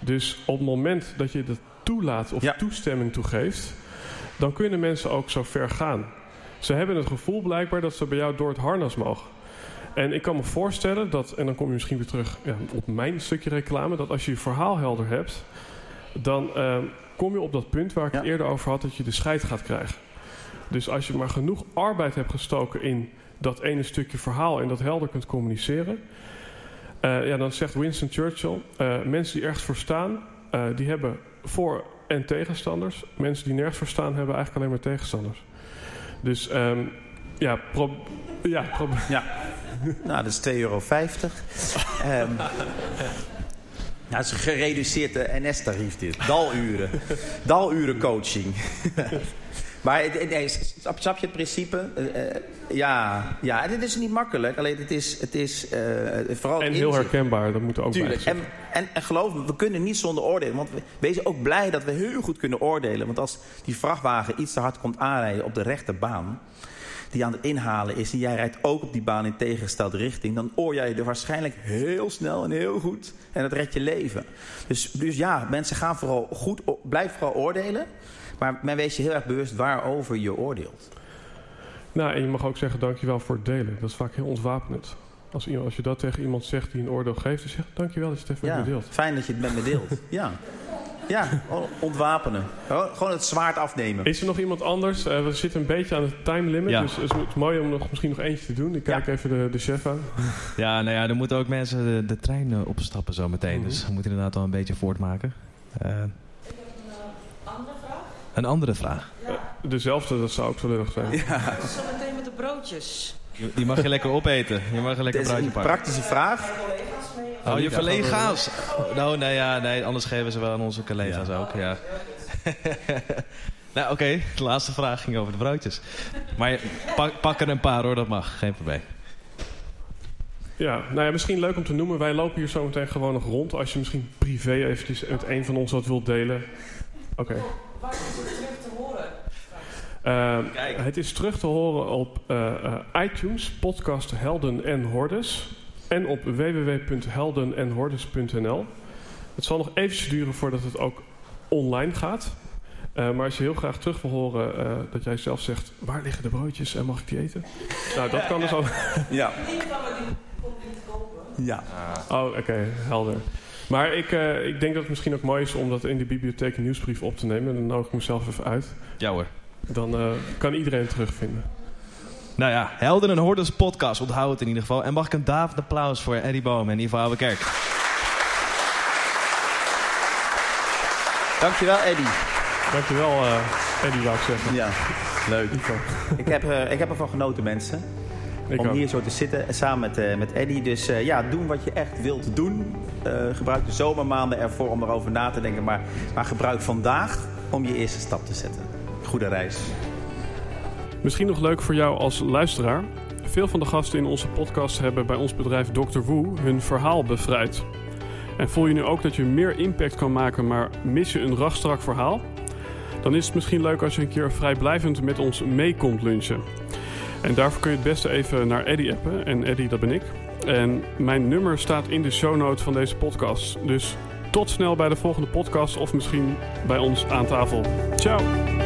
Dus op het moment dat je dat toelaat of ja. toestemming toegeeft, dan kunnen mensen ook zo ver gaan. Ze hebben het gevoel blijkbaar dat ze bij jou door het harnas mogen. En ik kan me voorstellen dat, en dan kom je misschien weer terug ja, op mijn stukje reclame, dat als je je verhaal helder hebt, dan uh, kom je op dat punt waar ik Ja. het eerder over had, dat je de scheid gaat krijgen. Dus als je maar genoeg arbeid hebt gestoken in dat ene stukje verhaal en dat helder kunt communiceren, uh, ja, dan zegt Winston Churchill, uh, mensen die ergens voor staan, uh, die hebben voor- en tegenstanders. Mensen die nergens voor staan, hebben eigenlijk alleen maar tegenstanders. Dus um, ja, pro ja, pro Ja. Nou, dat is 2,50 euro. um, ja, het is een gereduceerd NS-tarief dit. Daluren. Daluren coaching. Maar nee, snap, snap je het principe? Uh, uh, ja, ja, dit is niet makkelijk. Alleen het is, het is uh, vooral... En heel herkenbaar, dat moet ook Tuurlijk. En, en, en geloof me, we kunnen niet zonder oordelen. Want we, wees ook blij dat we heel goed kunnen oordelen. Want als die vrachtwagen iets te hard komt aanrijden op de rechterbaan die aan het inhalen is... en jij rijdt ook op die baan in tegengestelde richting... dan oor jij er waarschijnlijk heel snel en heel goed. En dat redt je leven. Dus, dus ja, mensen gaan vooral goed... blijf vooral oordelen. Maar men wees je heel erg bewust waarover je oordeelt. Nou, en je mag ook zeggen dankjewel voor het delen. Dat is vaak heel ontwapenend. Als, iemand, als je dat tegen iemand zegt die een oordeel geeft... dan zeg dankjewel dat je het even ja, met me deelt. fijn dat je het met me deelt. ja. Ja, ontwapenen. Gewoon het zwaard afnemen. Is er nog iemand anders? Uh, we zitten een beetje aan het time limit. Ja. Dus het is mooi om nog, misschien nog eentje te doen. Ik kijk ja. even de, de chef aan. Ja, nou ja, er moeten ook mensen de, de trein uh, opstappen zo meteen. Mm -hmm. Dus we moeten inderdaad wel een beetje voortmaken. Uh, andere vraag? Een andere vraag. Ja. dezelfde, dat zou ook zo lullig zijn. Ja. Zo meteen met de broodjes. Die, mag je lekker opeten. Je mag een lekker broodje pakken. een praktische vraag. Oh, je collega's. Nou, nee, ja, nee, anders geven ze wel aan onze collega's ja. ook, ja. Nou, oké. De laatste vraag ging over de broodjes. Maar pak, pak er een paar hoor, dat mag. Geen probleem. Ja, nou ja, misschien leuk om te noemen. Wij lopen hier zo meteen gewoon nog rond. Als je misschien privé eventjes met een van ons wat wilt delen. Oké is het terug te horen? Uh, Kijk. het is terug te horen op eh, eh, iTunes, podcast Helden en Hordes. En op www.heldenenhordes.nl. Het zal nog eventjes duren voordat het ook online gaat. Eh, maar als je heel graag terug wil horen eh, dat jij zelf zegt... waar liggen de broodjes en mag ik die eten? Nou, dat kan dus ook. Ja. Niet kan we die komt niet kopen. Ja. Oh, oké, helder. Maar ik, eh, ik denk dat het misschien ook mooi is om dat in de bibliotheek een nieuwsbrief op te nemen. En dan nodig ik mezelf even uit. Ja hoor. Dan eh, kan iedereen het terugvinden. Nou ja, Helden en Hordes podcast. Onthoud het in ieder geval. En mag ik een David applaus voor Eddie Boom en Ivo Ouwekerk. Dankjewel, Eddy. Dankjewel, eh Eddie, wou ik zeggen. Ja, leuk. Ik heb, eh, ik heb ervan genoten, mensen. Ik om ook. hier zo te zitten samen met, eh met Eddy. Dus eh, ja, doen wat je echt wilt doen. Eh, gebruik de zomermaanden ervoor om erover na te denken. Maar, maar gebruik vandaag om je eerste stap te zetten. Goede reis. Misschien nog leuk voor jou als luisteraar. Veel van de gasten in onze podcast hebben bij ons bedrijf Dr. Woe hun verhaal bevrijd. En voel je nu ook dat je meer impact kan maken, maar mis je een rachtstrak verhaal? Dan is het misschien leuk als je een keer vrijblijvend met ons mee komt lunchen. En daarvoor kun je het beste even naar Eddy appen. En Eddy, dat ben ik. En mijn nummer staat in de show notes van deze podcast. Dus tot snel bij de volgende podcast of misschien bij ons aan tafel. Ciao!